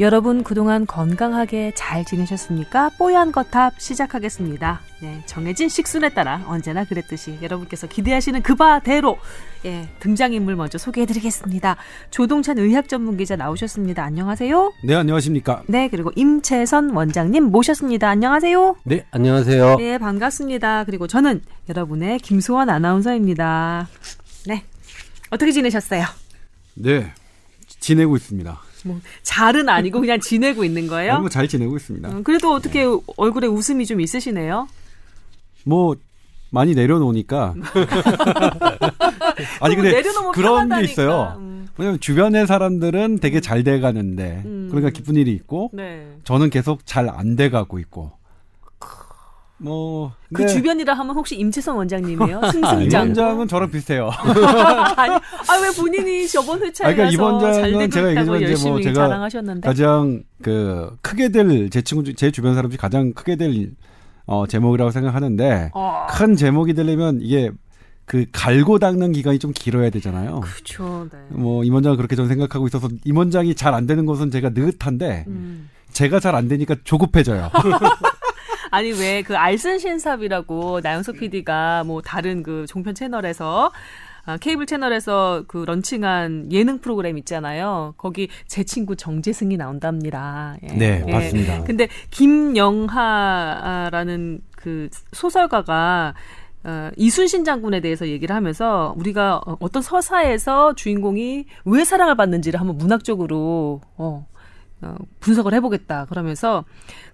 여러분 그동안 건강하게 잘 지내셨습니까? 뽀얀 거탑 시작하겠습니다. 네, 정해진 식순에 따라 언제나 그랬듯이 여러분께서 기대하시는 그 바대로 예, 등장인물 먼저 소개해드리겠습니다. 조동찬 의학 전문 기자 나오셨습니다. 안녕하세요. 네, 안녕하십니까. 네, 그리고 임채선 원장님 모셨습니다. 안녕하세요. 네, 안녕하세요. 네, 반갑습니다. 그리고 저는 여러분의 김소원 아나운서입니다. 네, 어떻게 지내셨어요? 네, 지내고 있습니다. 뭐 잘은 아니고 그냥 지내고 있는 거예요? 뭐잘 지내고 있습니다. 음, 그래도 어떻게 네. 얼굴에 웃음이 좀 있으시네요? 뭐 많이 내려놓으니까. 아니 근데 그런 게 있어요. 음. 왜냐면 주변의 사람들은 되게 잘 돼가는데 음. 그러니까 기쁜 일이 있고 네. 저는 계속 잘 안 돼가고 있고. 뭐 그 네. 주변이라 하면 혹시 임채선 원장님이에요? 승승장. 원장은 저랑 비슷해요. 아니, 아 왜 본인이 저번 회차에 그러니까 이 원장은 제가 얘기했지만 이제 뭐 제가 자랑하셨는데? 가장 그 크게 될 제 친구 제 주변 사람 중에 가장 크게 될 어, 제목이라고 생각하는데 어. 큰 제목이 되려면 이게 그 갈고 닦는 기간이 좀 길어야 되잖아요. 그렇죠. 네. 뭐 임 원장은 그렇게 저는 생각하고 있어서 임 원장이 잘 안 되는 것은 제가 느긋한데 음. 제가 잘 안 되니까 조급해져요. 아니 왜 그 알슨 신삽이라고 나영석 PD가 뭐 다른 그 종편 채널에서 아, 케이블 채널에서 그 런칭한 예능 프로그램 있잖아요. 거기 제 친구 정재승이 나온답니다. 예. 네, 예. 맞습니다. 근데 김영하라는 그 소설가가 어, 이순신 장군에 대해서 얘기를 하면서 우리가 어떤 서사에서 주인공이 왜 사랑을 받는지를 한번 문학적으로 어, 어, 분석을 해보겠다. 그러면서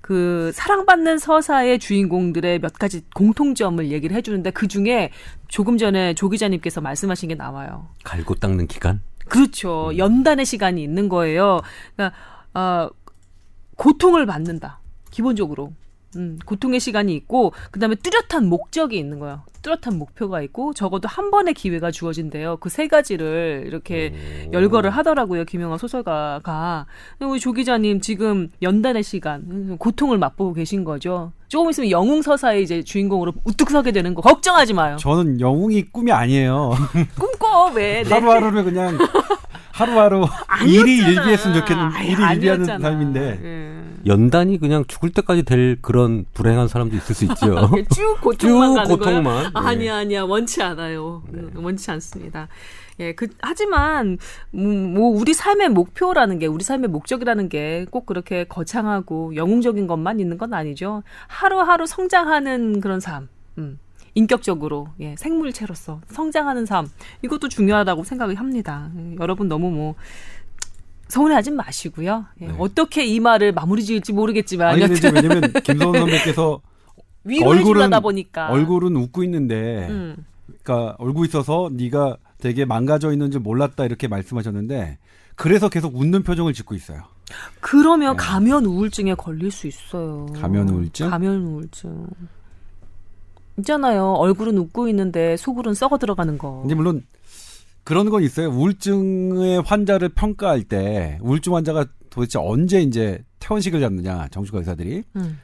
그 사랑받는 서사의 주인공들의 몇 가지 공통점을 얘기를 해주는데 그 중에 조금 전에 조 기자님께서 말씀하신 게 나와요. 갈고 닦는 기간? 그렇죠. 음. 연단의 시간이 있는 거예요. 그러니까 어, 고통을 받는다. 기본적으로. 음, 고통의 시간이 있고 그다음에 뚜렷한 목적이 있는 거예요. 뚜렷한 목표가 있고 적어도 한 번의 기회가 주어진대요. 그 세 가지를 이렇게 오. 열거를 하더라고요. 김영하 소설가가. 우리 조 기자님 지금 연단의 시간 고통을 맛보고 계신 거죠. 조금 있으면 영웅 서사의 이제 주인공으로 우뚝 서게 되는 거 걱정하지 마요. 저는 영웅이 꿈이 아니에요. 꿈꿔 왜? 네. 하루하루를 그냥 하루하루 일이 일비했으면 좋겠는 일이 일비하는 삶인데. 네. 연단이 그냥 죽을 때까지 될 그런 불행한 사람도 있을 수 있죠. 쭉 고통만 쭉 가는 고통만. 거예요? 네. 아니야 아니야 원치 않아요. 네. 원치 않습니다. 예, 그 하지만 음, 뭐 우리 삶의 목표라는 게 우리 삶의 목적이라는 게 꼭 그렇게 거창하고 영웅적인 것만 있는 건 아니죠. 하루하루 성장하는 그런 삶. 음. 인격적으로 예, 생물체로서 성장하는 삶 이것도 중요하다고 생각을 합니다. 여러분 너무 뭐 서운해하지 마시고요. 예, 네. 어떻게 이 말을 마무리 지을지 모르겠지만 아니 근데 왜냐면 김성훈 선배께서 얼굴은 보니까 얼굴은 웃고 있는데 음. 그러니까 얼굴 있어서 네가 되게 망가져 있는 줄 몰랐다 이렇게 말씀하셨는데 그래서 계속 웃는 표정을 짓고 있어요. 그러면 네. 가면 우울증에 걸릴 수 있어요. 가면 우울증? 가면 우울증. 있잖아요. 얼굴은 웃고 있는데 속으로는 썩어 들어가는 거. 근데 물론 그런 건 있어요. 우울증의 환자를 평가할 때 우울증 환자가 도대체 언제 이제 퇴원식을 잡느냐 정신과 의사들이 음.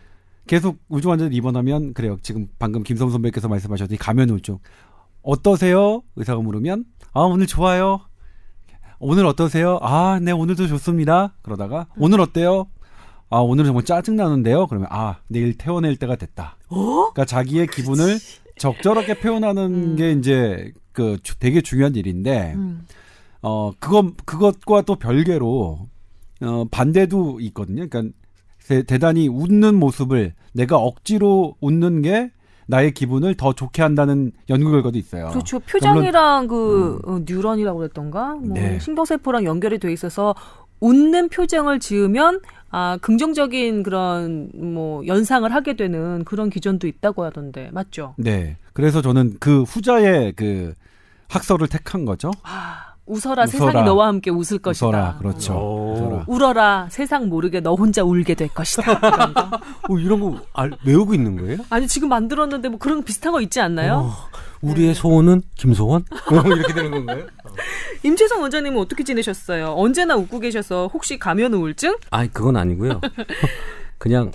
계속 우울증 환자들 입원하면 그래요. 지금 방금 김성 선배께서 말씀하셨더니 가면 우울증 어떠세요? 의사가 물으면 아 오늘 좋아요. 오늘 어떠세요? 아, 네, 오늘도 좋습니다. 그러다가 음. 오늘 어때요? 아, 오늘은 정말 짜증 나는데요. 그러면 아, 내일 퇴원할 때가 됐다. 어? 그러니까 자기의 기분을 적절하게 표현하는 음. 게 이제 그 되게 중요한 일인데 음. 어 그것 그것과 또 별개로 어 반대도 있거든요. 그러니까 대, 단히 웃는 모습을 내가 억지로 웃는 게 나의 기분을 더 좋게 한다는 연구 결과도 있어요. 그렇죠. 표정이랑 그 음. 어, 뉴런이라고 그랬던가 뭐 네. 신경세포랑 연결이 돼 있어서 웃는 표정을 지으면 아 긍정적인 그런 뭐 연상을 하게 되는 그런 기전도 있다고 하던데 맞죠? 네. 그래서 저는 그 후자의 그 학설을 택한 거죠. 아. 웃어라, 웃어라, 세상이 너와 함께 웃을 것이다. 웃어라, 그렇죠. 웃어라. 울어라, 세상 모르게 너 혼자 울게 될 것이다. 이런 거. 어, 이런 거 알, 외우고 있는 거예요? 아니 지금 만들었는데 뭐 그런 비슷한 거 있지 않나요? 어, 우리의 네. 소원은 김소원? 이렇게 되는 건가요? 임채성 원장님은 어떻게 지내셨어요? 언제나 웃고 계셔서 혹시 가면 우울증? 아니 그건 아니고요. 그냥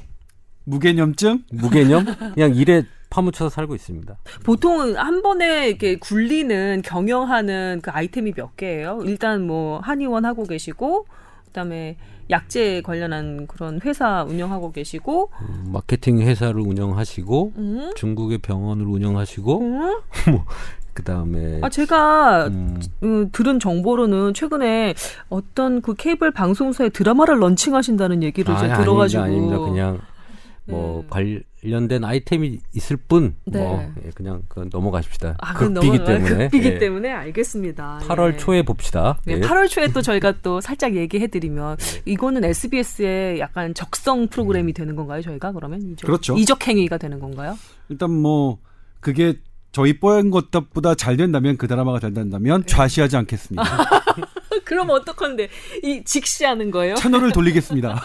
무개념증? 무개념? 그냥 일에 파묻혀서 살고 있습니다. 보통 한 번에 이렇게 굴리는 경영하는 그 아이템이 몇 개예요? 일단 뭐 한의원 하고 계시고 그다음에 약재 관련한 그런 회사 운영하고 계시고 음, 마케팅 회사를 운영하시고 음? 중국의 병원을 운영하시고 음? 뭐 그다음에 아 제가 음. 음, 들은 정보로는 최근에 어떤 그 케이블 방송사의 드라마를 런칭하신다는 얘기를 아, 제가 들어가지고 아닙니다, 아닙니다. 그냥 뭐 네. 관련된 아이템이 있을 뿐, 네. 뭐 예, 그냥 그 넘어가십시다. 아, 넘어, 때문에. 급비기 예. 때문에 알겠습니다. 8월 예. 초에 봅시다. 네, 8월 초에 또 저희가 또 살짝 얘기해드리면 네. 이거는 SBS의 약간 적성 프로그램이 음. 되는 건가요? 저희가 그러면 이적, 그렇죠. 이적 행위가 되는 건가요? 일단 뭐 그게 저희 뽀얀 것보다 잘 된다면 그 드라마가 잘 된다면 네. 좌시하지 않겠습니다. 그럼 어떡한데 이 직시하는 거예요? 채널을 돌리겠습니다.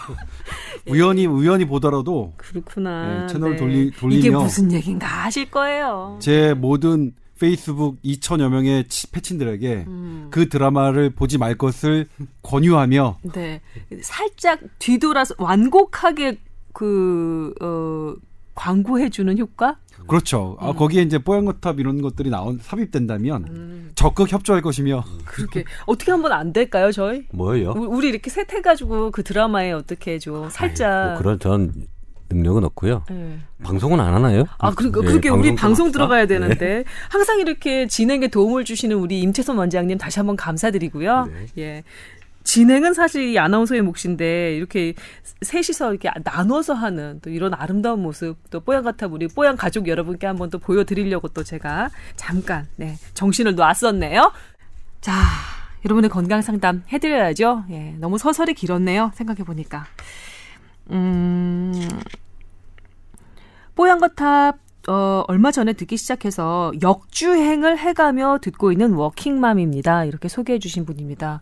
예. 우연히 우연히 보더라도 그렇구나. 네, 채널 네. 돌리 돌리면 이게 무슨 얘긴가 하실 거예요. 제 모든 페이스북 2천여 명의 패친들에게 음. 그 드라마를 보지 말 것을 권유하며 네. 살짝 뒤돌아서 완곡하게 그 어, 광고해 주는 효과? 그렇죠. 아, 음. 아, 거기에 이제 뽀얀거탑 이런 것들이 나온 삽입된다면 음. 적극 협조할 것이며. 그렇게 어떻게 한번 안 될까요, 저희? 뭐예요? 우리 이렇게 셋해 가지고 그 드라마에 어떻게 좀 살짝. 아이, 뭐 그런 전 능력은 없고요. 네. 방송은 안 하나요? 아, 그러니까 네, 그렇게 우리 방송 들어가야 네. 되는데 네. 항상 이렇게 진행에 도움을 주시는 우리 임채선 원장님 다시 한번 감사드리고요. 네. 예. 진행은 사실 이 아나운서의 몫인데 이렇게 셋이서 이렇게 나눠서 하는 또 이런 아름다운 모습 또 뽀얀 같아 우리 뽀얀 가족 여러분께 한번 또 보여드리려고 또 제가 잠깐 네 정신을 놨었네요. 자 여러분의 건강 상담 해드려야죠. 예 너무 서설이 길었네요. 생각해 보니까 음 뽀얀 거탑 어, 얼마 전에 듣기 시작해서 역주행을 해가며 듣고 있는 워킹맘입니다. 이렇게 소개해 주신 분입니다.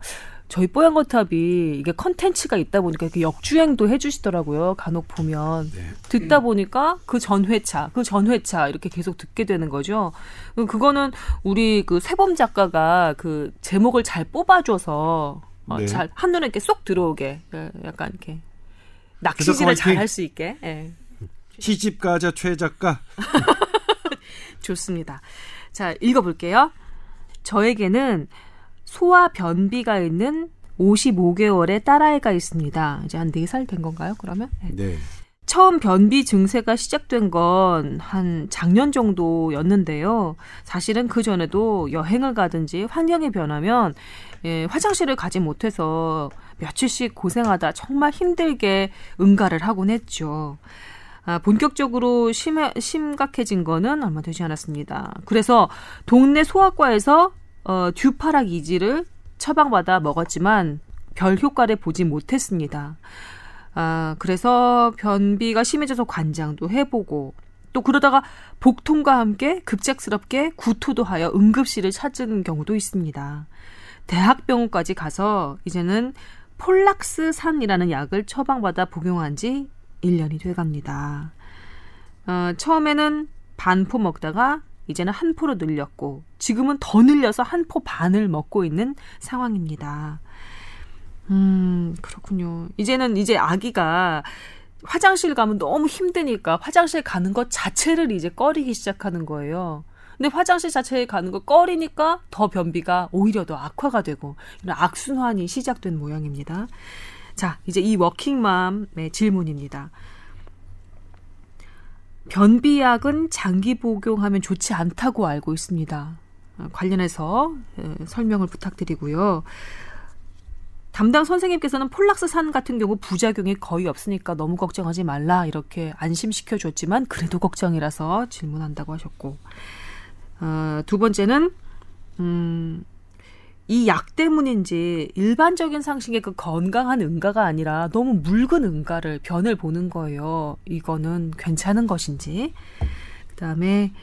저희 뽀얀 거탑이 이게 컨텐츠가 있다 보니까 이렇게 역주행도 해주시더라고요. 간혹 보면 네. 듣다 보니까 그 전 회차, 그 전 회차 이렇게 계속 듣게 되는 거죠. 그거는 우리 그 세범 작가가 그 제목을 잘 뽑아줘서 어, 네. 잘 한눈에 이렇게 쏙 들어오게 예, 약간 이렇게 낚시질을 잘 할 수 있게. 예. 시집 가자 최 작가. 좋습니다. 자 읽어볼게요. 저에게는 소아 변비가 있는 55개월의 딸아이가 있습니다. 이제 한 4살 된 건가요, 그러면? 네. 네. 처음 변비 증세가 시작된 건 한 작년 정도였는데요. 사실은 그 전에도 여행을 가든지 환경이 변하면 예, 화장실을 가지 못해서 며칠씩 고생하다 정말 힘들게 응가를 하곤 했죠. 아, 본격적으로 심해, 심각해진 거는 얼마 되지 않았습니다. 그래서 동네 소아과에서 어, 듀파락 이지를 처방받아 먹었지만 별 효과를 보지 못했습니다. 아, 그래서 변비가 심해져서 관장도 해보고 또 그러다가 복통과 함께 급작스럽게 구토도 하여 응급실을 찾은 경우도 있습니다. 대학병원까지 가서 이제는 폴락스산이라는 약을 처방받아 복용한 지 1년이 돼 갑니다. 어, 처음에는 반 포 먹다가 이제는 한 포로 늘렸고 지금은 더 늘려서 한 포 반을 먹고 있는 상황입니다. 음, 그렇군요. 이제는 이제 아기가 화장실 가면 너무 힘드니까 화장실 가는 것 자체를 이제 꺼리기 시작하는 거예요. 근데 화장실 자체에 가는 거 꺼리니까 더 변비가 오히려 더 악화가 되고 이런 악순환이 시작된 모양입니다. 자, 이제 이 워킹맘의 질문입니다. 변비약은 장기 복용하면 좋지 않다고 알고 있습니다. 어, 관련해서 어, 설명을 부탁드리고요. 담당 선생님께서는 폴락스산 같은 경우 부작용이 거의 없으니까 너무 걱정하지 말라 이렇게 안심시켜 줬지만 그래도 걱정이라서 질문한다고 하셨고 어, 두 번째는 음, 이 약 때문인지 일반적인 상식의 그 건강한 응가가 아니라 너무 묽은 응가를 변을 보는 거예요. 이거는 괜찮은 것인지. 그다음에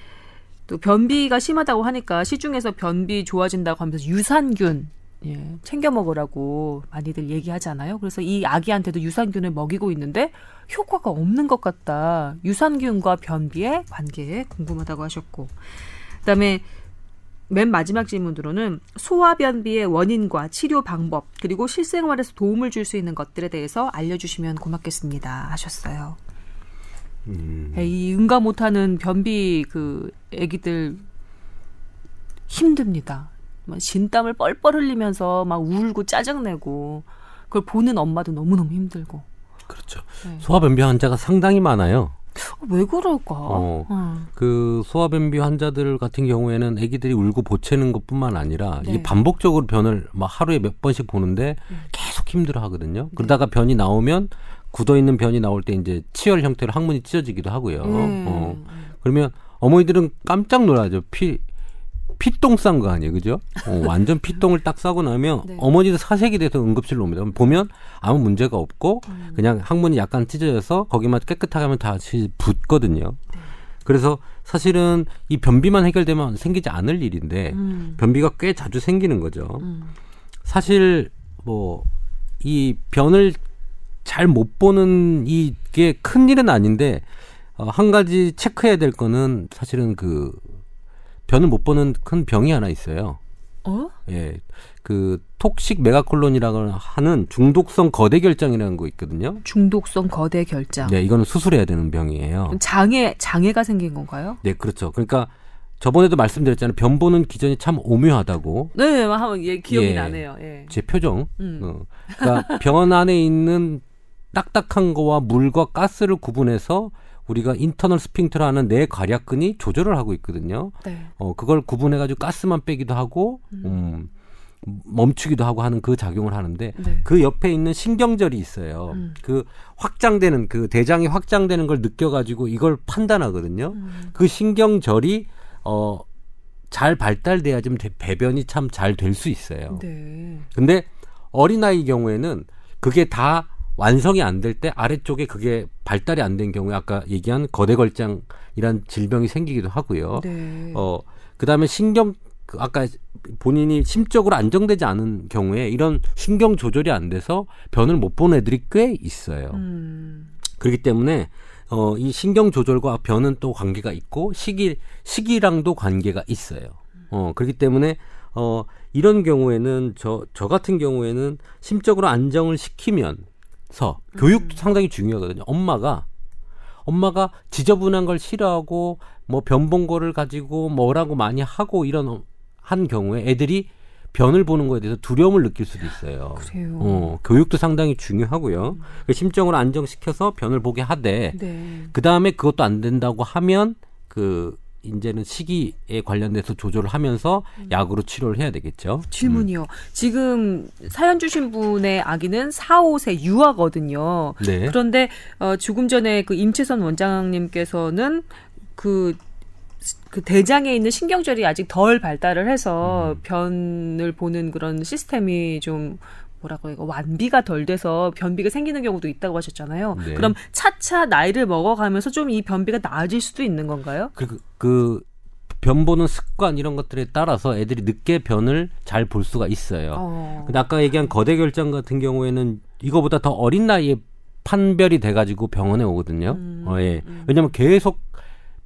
또 변비가 심하다고 하니까 시중에서 변비 좋아진다고 하면서 유산균 예, 챙겨 먹으라고 많이들 얘기하잖아요. 그래서 이 아기한테도 유산균을 먹이고 있는데 효과가 없는 것 같다. 유산균과 변비의 관계 궁금하다고 하셨고. 그다음에 맨 마지막 질문으로는 소화변비의 원인과 치료 방법 그리고 실생활에서 도움을 줄 수 있는 것들에 대해서 알려주시면 고맙겠습니다 하셨어요. 음. 이 응가 못하는 변비 그 아기들 힘듭니다. 진땀을 뻘뻘 흘리면서 막 울고 짜증내고 그걸 보는 엄마도 너무너무 힘들고. 그렇죠. 네. 소아변비 환자가 상당히 많아요. 어, 왜 그럴까? 어, 어. 그 소아변비 환자들 같은 경우에는 아기들이 울고 보채는 것뿐만 아니라 네. 이 반복적으로 변을 막 하루에 몇 번씩 보는데 네. 계속 힘들어 하거든요. 네. 그러다가 변이 나오면 굳어 있는 변이 나올 때 이제 치열 형태로 항문이 찢어지기도 하고요. 음. 어. 그러면 어머니들은 깜짝 놀라죠. 피 피똥 싼 거 아니에요, 그죠? 어, 완전 피똥을 딱 싸고 나면 네. 어머니도 사색이 돼서 응급실로 옵니다. 보면 아무 문제가 없고 음. 그냥 항문이 약간 찢어져서 거기만 깨끗하게 하면 다시 붓거든요. 네. 그래서 사실은 이 변비만 해결되면 생기지 않을 일인데 음. 변비가 꽤 자주 생기는 거죠. 음. 사실 뭐 이 변을 잘 못 보는 이게 큰 일은 아닌데 어, 한 가지 체크해야 될 거는 사실은 그 변을 못 보는 큰 병이 하나 있어요. 어? 예. 그 톡식 메가콜론이라고 하는 중독성 거대 결장이라는 거 있거든요. 중독성 거대 결장. 네, 이거는 수술해야 되는 병이에요. 장애 장애가 생긴 건가요? 네, 그렇죠. 그러니까 저번에도 말씀드렸잖아요. 변 보는 기전이 참 오묘하다고. 네, 한번 예, 기억이 예, 나네요. 예. 제 표정. 음. 어. 그러니까 변 안에 있는 딱딱한 거와 물과 가스를 구분해서 우리가 internal sphincter라는 내 괄약근이 조절을 하고 있거든요. 네. 어 그걸 구분해 가지고 가스만 빼기도 하고 음. 음. 멈추기도 하고 하는 그 작용을 하는데 네. 그 옆에 있는 신경절이 있어요. 음. 그 확장되는 그 대장이 확장되는 걸 느껴가지고 이걸 판단하거든요. 음. 그 신경절이 어 잘 발달돼야지만 배변이 참 잘 될 수 있어요. 네. 근데 어린아이 경우에는 그게 다 완성이 안 될 때 아래쪽에 그게 발달이 안 된 경우에 아까 얘기한 거대걸장이란 질병이 생기기도 하고요. 네. 어 그다음에 신경 그 아까 본인이 심적으로 안정되지 않은 경우에 이런 신경 조절이 안 돼서 변을 못 보는 애들이 꽤 있어요. 음. 그렇기 때문에 어, 이 신경 조절과 변은 또 관계가 있고 시기 시기랑도 관계가 있어요. 어, 그렇기 때문에 어, 이런 경우에는 저, 저 같은 경우에는 심적으로 안정을 시키면 서 교육도 음. 상당히 중요하거든요. 엄마가 엄마가 지저분한 걸 싫어하고 뭐 변본 거를 가지고 뭐라고 많이 하고 이런 한 경우에 애들이 변을 보는 거에 대해서 두려움을 느낄 수도 있어요. 그래요. 어, 교육도 상당히 중요하고요. 음. 심정을 안정시켜서 변을 보게 하되 네. 그 다음에 그것도 안 된다고 하면 그 이제는 시기에 관련돼서 조절을 하면서 음. 약으로 치료를 해야 되겠죠. 질문이요. 음. 지금 사연 주신 분의 아기는 4, 5세 유아거든요. 네. 그런데 어, 조금 전에 그 임채선 원장님께서는 그, 그 대장에 있는 신경절이 아직 덜 발달을 해서 음. 변을 보는 그런 시스템이 좀 뭐라고 이거 완비가 덜 돼서 변비가 생기는 경우도 있다고 하셨잖아요. 네. 그럼 차차 나이를 먹어가면서 좀 이 변비가 나아질 수도 있는 건가요? 그, 그, 변 보는 습관 이런 것들에 따라서 애들이 늦게 변을 잘 볼 수가 있어요. 어. 근데 아까 얘기한 거대 결장 같은 경우에는 이거보다 더 어린 나이에 판별이 돼가지고 병원에 오거든요. 음, 어, 예. 음. 왜냐면 계속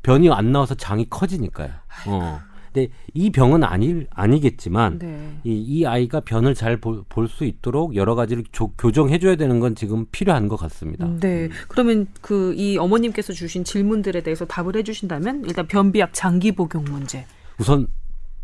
변이 안 나와서 장이 커지니까요. 어. 근데 이 병은 아니 아니겠지만 네. 이, 이 아이가 변을 잘 볼 수 있도록 여러 가지를 조, 교정해줘야 되는 건 지금 필요한 것 같습니다. 네. 음. 그러면 그 이 어머님께서 주신 질문들에 대해서 답을 해주신다면 일단 변비약 장기 복용 문제. 우선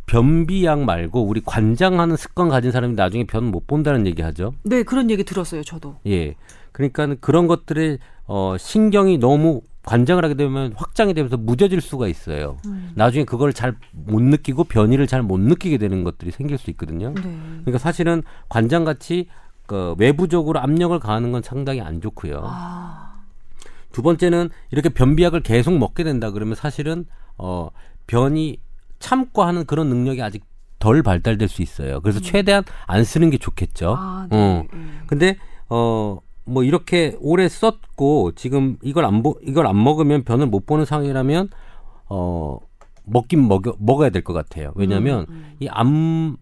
변비약 말고 우리 관장하는 습관 가진 사람이 나중에 변 못 본다는 얘기 하죠. 네, 그런 얘기 들었어요, 저도. 예. 그러니까 그런 것들에 어 신경이 너무 관장을 하게 되면 확장이 되면서 무뎌질 수가 있어요. 음. 나중에 그걸 잘 못 느끼고 변이를 잘 못 느끼게 되는 것들이 생길 수 있거든요. 네. 그러니까 사실은 관장 같이 그 외부적으로 압력을 가하는 건 상당히 안 좋고요. 아. 두 번째는 이렇게 변비약을 계속 먹게 된다 그러면 사실은 어 변이 참고 하는 그런 능력이 아직 덜 발달될 수 있어요. 그래서 음. 최대한 안 쓰는 게 좋겠죠. 아, 네. 어. 음. 근데 어 뭐 이렇게 오래 썼고 지금 이걸 안 보, 이걸 안 먹으면 변을 못 보는 상황이라면 어 먹긴 먹여 먹어야 될 것 같아요. 왜냐하면 음, 음. 이암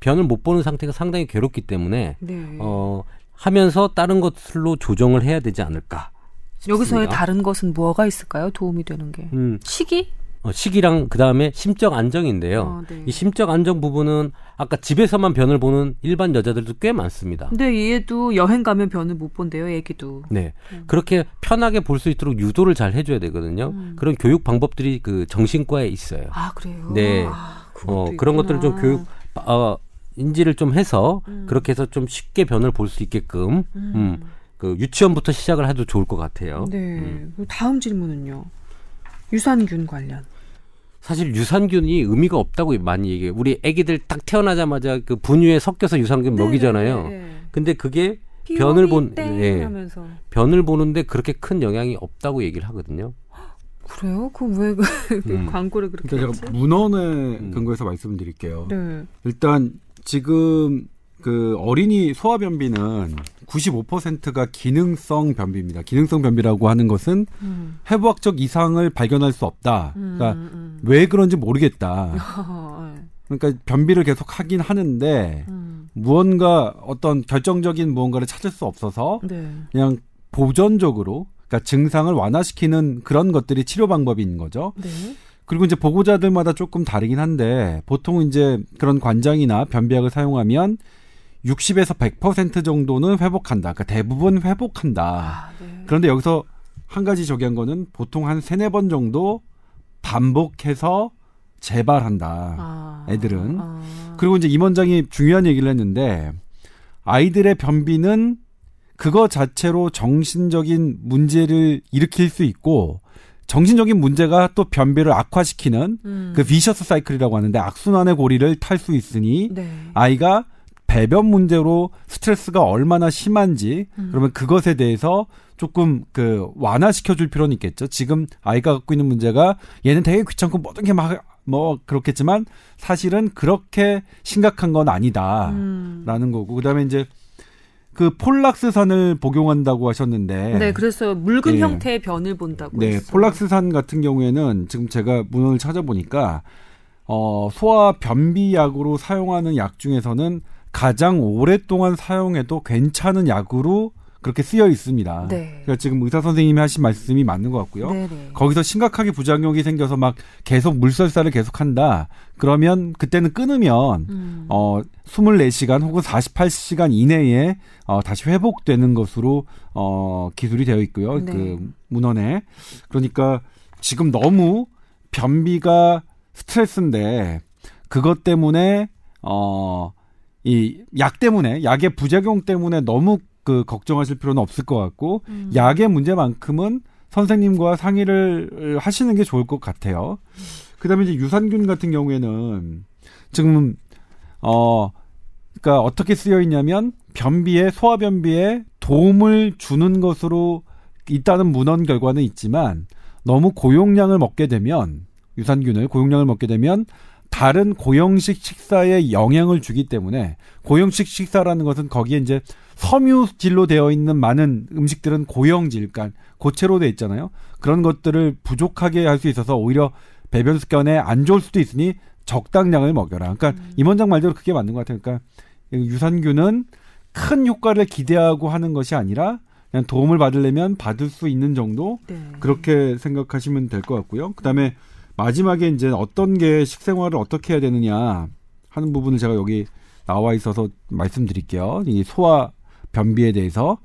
변을 못 보는 상태가 상당히 괴롭기 때문에 네. 어 하면서 다른 것들로 조정을 해야 되지 않을까. 싶습니다. 여기서의 다른 것은 뭐가 있을까요? 도움이 되는 게 음. 시기? 어, 시기랑 그 다음에 심적 안정인데요. 어, 네. 이 심적 안정 부분은 아까 집에서만 변을 보는 일반 여자들도 꽤 많습니다. 근데 얘도 여행 가면 변을 못 본대요, 얘기도. 네. 음. 그렇게 편하게 볼 수 있도록 유도를 잘 해줘야 되거든요. 음. 그런 교육 방법들이 그 정신과에 있어요. 아, 그래요? 네. 아, 어, 그런 것들을 좀 교육, 어, 인지를 좀 해서 음. 그렇게 해서 좀 쉽게 변을 볼 수 있게끔 음. 음. 그 유치원부터 시작을 해도 좋을 것 같아요. 네. 음. 다음 질문은요. 유산균 관련. 사실 유산균이 의미가 없다고 많이 얘기해요. 우리 아기들 딱 태어나자마자 그 분유에 섞여서 유산균 네, 먹이잖아요. 네, 네. 근데 그게 변을 본 예. 변을 보는데 그렇게 큰 영향이 없다고 얘기를 하거든요. 그래요? 그럼 왜그 음. 광고를 그렇게 그러니까 제가 문헌에 음. 근거해서 말씀드릴게요. 네. 일단 지금 그 어린이 소아 변비는 95%가 기능성 변비입니다. 기능성 변비라고 하는 것은 음. 해부학적 이상을 발견할 수 없다. 그러니까 음, 음. 왜 그런지 모르겠다. 네. 그러니까 변비를 계속 하긴 하는데 음. 무언가 어떤 결정적인 무언가를 찾을 수 없어서 네. 그냥 보전적으로 그러니까 증상을 완화시키는 그런 것들이 치료 방법인 거죠. 네. 그리고 이제 보고자들마다 조금 다르긴 한데 보통 이제 그런 관장이나 변비약을 사용하면 60에서 100% 정도는 회복한다. 그러니까 대부분 회복한다. 아, 네. 그런데 여기서 한 가지 저기 한 거는 보통 한 세네 번 정도 반복해서 재발한다. 아, 애들은. 아. 그리고 이제 임원장이 중요한 얘기를 했는데 아이들의 변비는 그거 자체로 정신적인 문제를 일으킬 수 있고 정신적인 문제가 또 변비를 악화시키는 음. 그 비셔스 사이클이라고 하는데 악순환의 고리를 탈 수 있으니 네. 아이가 배변 문제로 스트레스가 얼마나 심한지 음. 그러면 그것에 대해서 조금 그 완화시켜 줄 필요는 있겠죠. 지금 아이가 갖고 있는 문제가 얘는 되게 귀찮고 모든 게 막 뭐 그렇겠지만 사실은 그렇게 심각한 건 아니다라는 음. 거고 그다음에 이제 그 폴락스산을 복용한다고 하셨는데 네, 그래서 묽은 네. 형태의 변을 본다고 네, 했어요. 폴락스산 같은 경우에는 지금 제가 문헌을 찾아보니까 어 소아 변비약으로 사용하는 약 중에서는 가장 오랫동안 사용해도 괜찮은 약으로 그렇게 쓰여 있습니다. 네. 그러니까 지금 의사 선생님이 하신 말씀이 맞는 것 같고요. 네네. 네. 거기서 심각하게 부작용이 생겨서 막 계속 물설사를 계속한다. 그러면 그때는 끊으면 음. 어 24시간 혹은 48시간 이내에 어 다시 회복되는 것으로 어 기술이 되어 있고요. 네. 그 문헌에. 그러니까 지금 너무 변비가 스트레스인데 그것 때문에 어 이 약 때문에 약의 부작용 때문에 너무 그 걱정하실 필요는 없을 것 같고 음. 약의 문제만큼은 선생님과 상의를 하시는 게 좋을 것 같아요. 그다음에 이제 유산균 같은 경우에는 지금 어 그러니까 어떻게 쓰여 있냐면 변비에 소화 변비에 도움을 주는 것으로 있다는 문헌 결과는 있지만 너무 고용량을 먹게 되면 유산균을 고용량을 먹게 되면 다른 고형식 식사에 영향을 주기 때문에 고형식 식사라는 것은 거기에 이제 섬유질로 되어 있는 많은 음식들은 고형질, 그러니까 고체로 되어 있잖아요. 그런 것들을 부족하게 할 수 있어서 오히려 배변 습관에 안 좋을 수도 있으니 적당량을 먹여라. 그러니까 음. 임원장 말대로 그게 맞는 것 같아요. 그러니까 유산균은 큰 효과를 기대하고 하는 것이 아니라 그냥 도움을 받으려면 받을 수 있는 정도 네. 그렇게 생각하시면 될 것 같고요. 그다음에 마지막에 이제 어떤 게 식생활을 어떻게 해야 되느냐 하는 부분을 제가 여기 나와 있어서 말씀드릴게요. 이 소화 변비에 대해서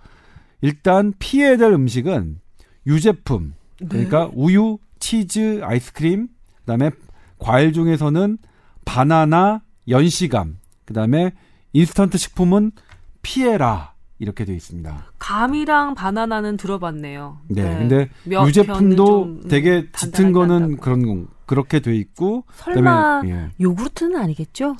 일단 피해야 될 음식은 유제품 그러니까 네. 우유, 치즈, 아이스크림 그다음에 과일 중에서는 바나나, 연시감 그다음에 인스턴트 식품은 피해라 이렇게 되어 있습니다. 감이랑 바나나는 들어봤네요. 네, 네. 근데 유제품도 음, 되게 짙은 거는 그런 건 그렇게 돼 있고 설마 그다음에, 예. 요구르트는 아니겠죠?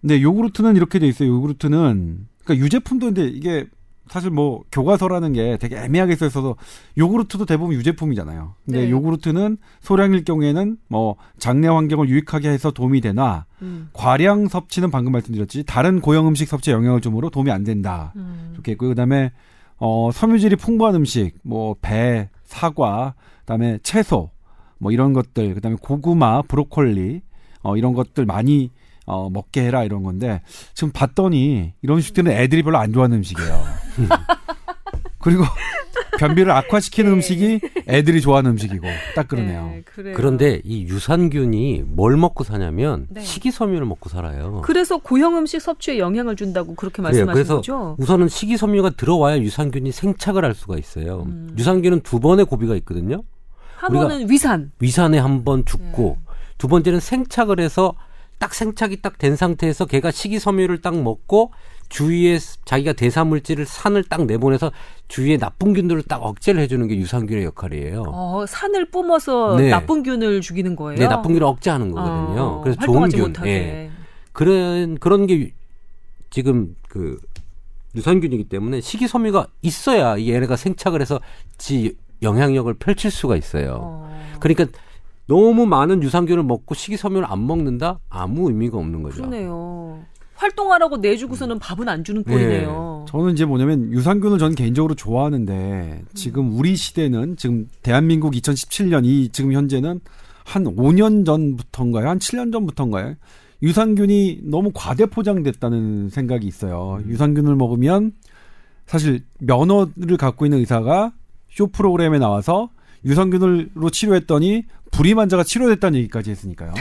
네, 요구르트는 이렇게 돼 있어요. 요구르트는 그러니까 유제품도 근데 이게 사실 뭐 교과서라는 게 되게 애매하게 써 있어서 요구르트도 대부분 유제품이잖아요. 근데 네. 요구르트는 소량일 경우에는 뭐 장내 환경을 유익하게 해서 도움이 되나 음. 과량 섭취는 방금 말씀드렸지 다른 고형 음식 섭취에 영향을 주므로 도움이 안 된다. 음. 이렇게 있고 그다음에 어 섬유질이 풍부한 음식 뭐 배, 사과, 그다음에 채소 뭐 이런 것들 그다음에 고구마, 브로콜리 어 이런 것들 많이 어, 먹게 해라 이런 건데 지금 봤더니 이런 음식들은 애들이 별로 안 좋아하는 음식이에요. 그리고 변비를 악화시키는 네. 음식이 애들이 좋아하는 음식이고 딱 그러네요. 네, 그런데 이 유산균이 뭘 먹고 사냐면 네. 식이섬유를 먹고 살아요. 그래서 고형 음식 섭취에 영향을 준다고 그렇게 말씀하신 그래서 거죠? 우선은 식이섬유가 들어와야 유산균이 생착을 할 수가 있어요. 음. 유산균은 두 번의 고비가 있거든요. 한 번은 위산. 위산에 한 번 죽고 네. 두 번째는 생착을 해서 딱 생착이 딱 된 상태에서 걔가 식이섬유를 딱 먹고 주위에 자기가 대사 물질을 산을 딱 내보내서 주위에 나쁜 균들을 딱 억제를 해주는 게 유산균의 역할이에요. 어, 산을 뿜어서 네. 나쁜 균을 죽이는 거예요. 네, 나쁜 균을 억제하는 거거든요. 어, 그래서 좋은 균. 예. 그런 그런 게 지금 그 유산균이기 때문에 식이섬유가 있어야 이 얘네가 생착을 해서 지 영향력을 펼칠 수가 있어요. 어. 그러니까 너무 많은 유산균을 먹고 식이섬유를 안 먹는다? 아무 의미가 없는 거죠. 그러네요. 활동하라고 내주고서는 밥은 안 주는 꼴이네요. 네. 저는 이제 뭐냐면 유산균을 저는 개인적으로 좋아하는데 지금 우리 시대는 지금 대한민국 2017년 이 지금 현재는 한 5년 전부터인가요? 한 7년 전부터인가요? 유산균이 너무 과대 포장됐다는 생각이 있어요. 음. 유산균을 먹으면 사실 면허를 갖고 있는 의사가 쇼 프로그램에 나와서 유산균으로 치료했더니 불임 환자가 치료됐다는 얘기까지 했으니까요.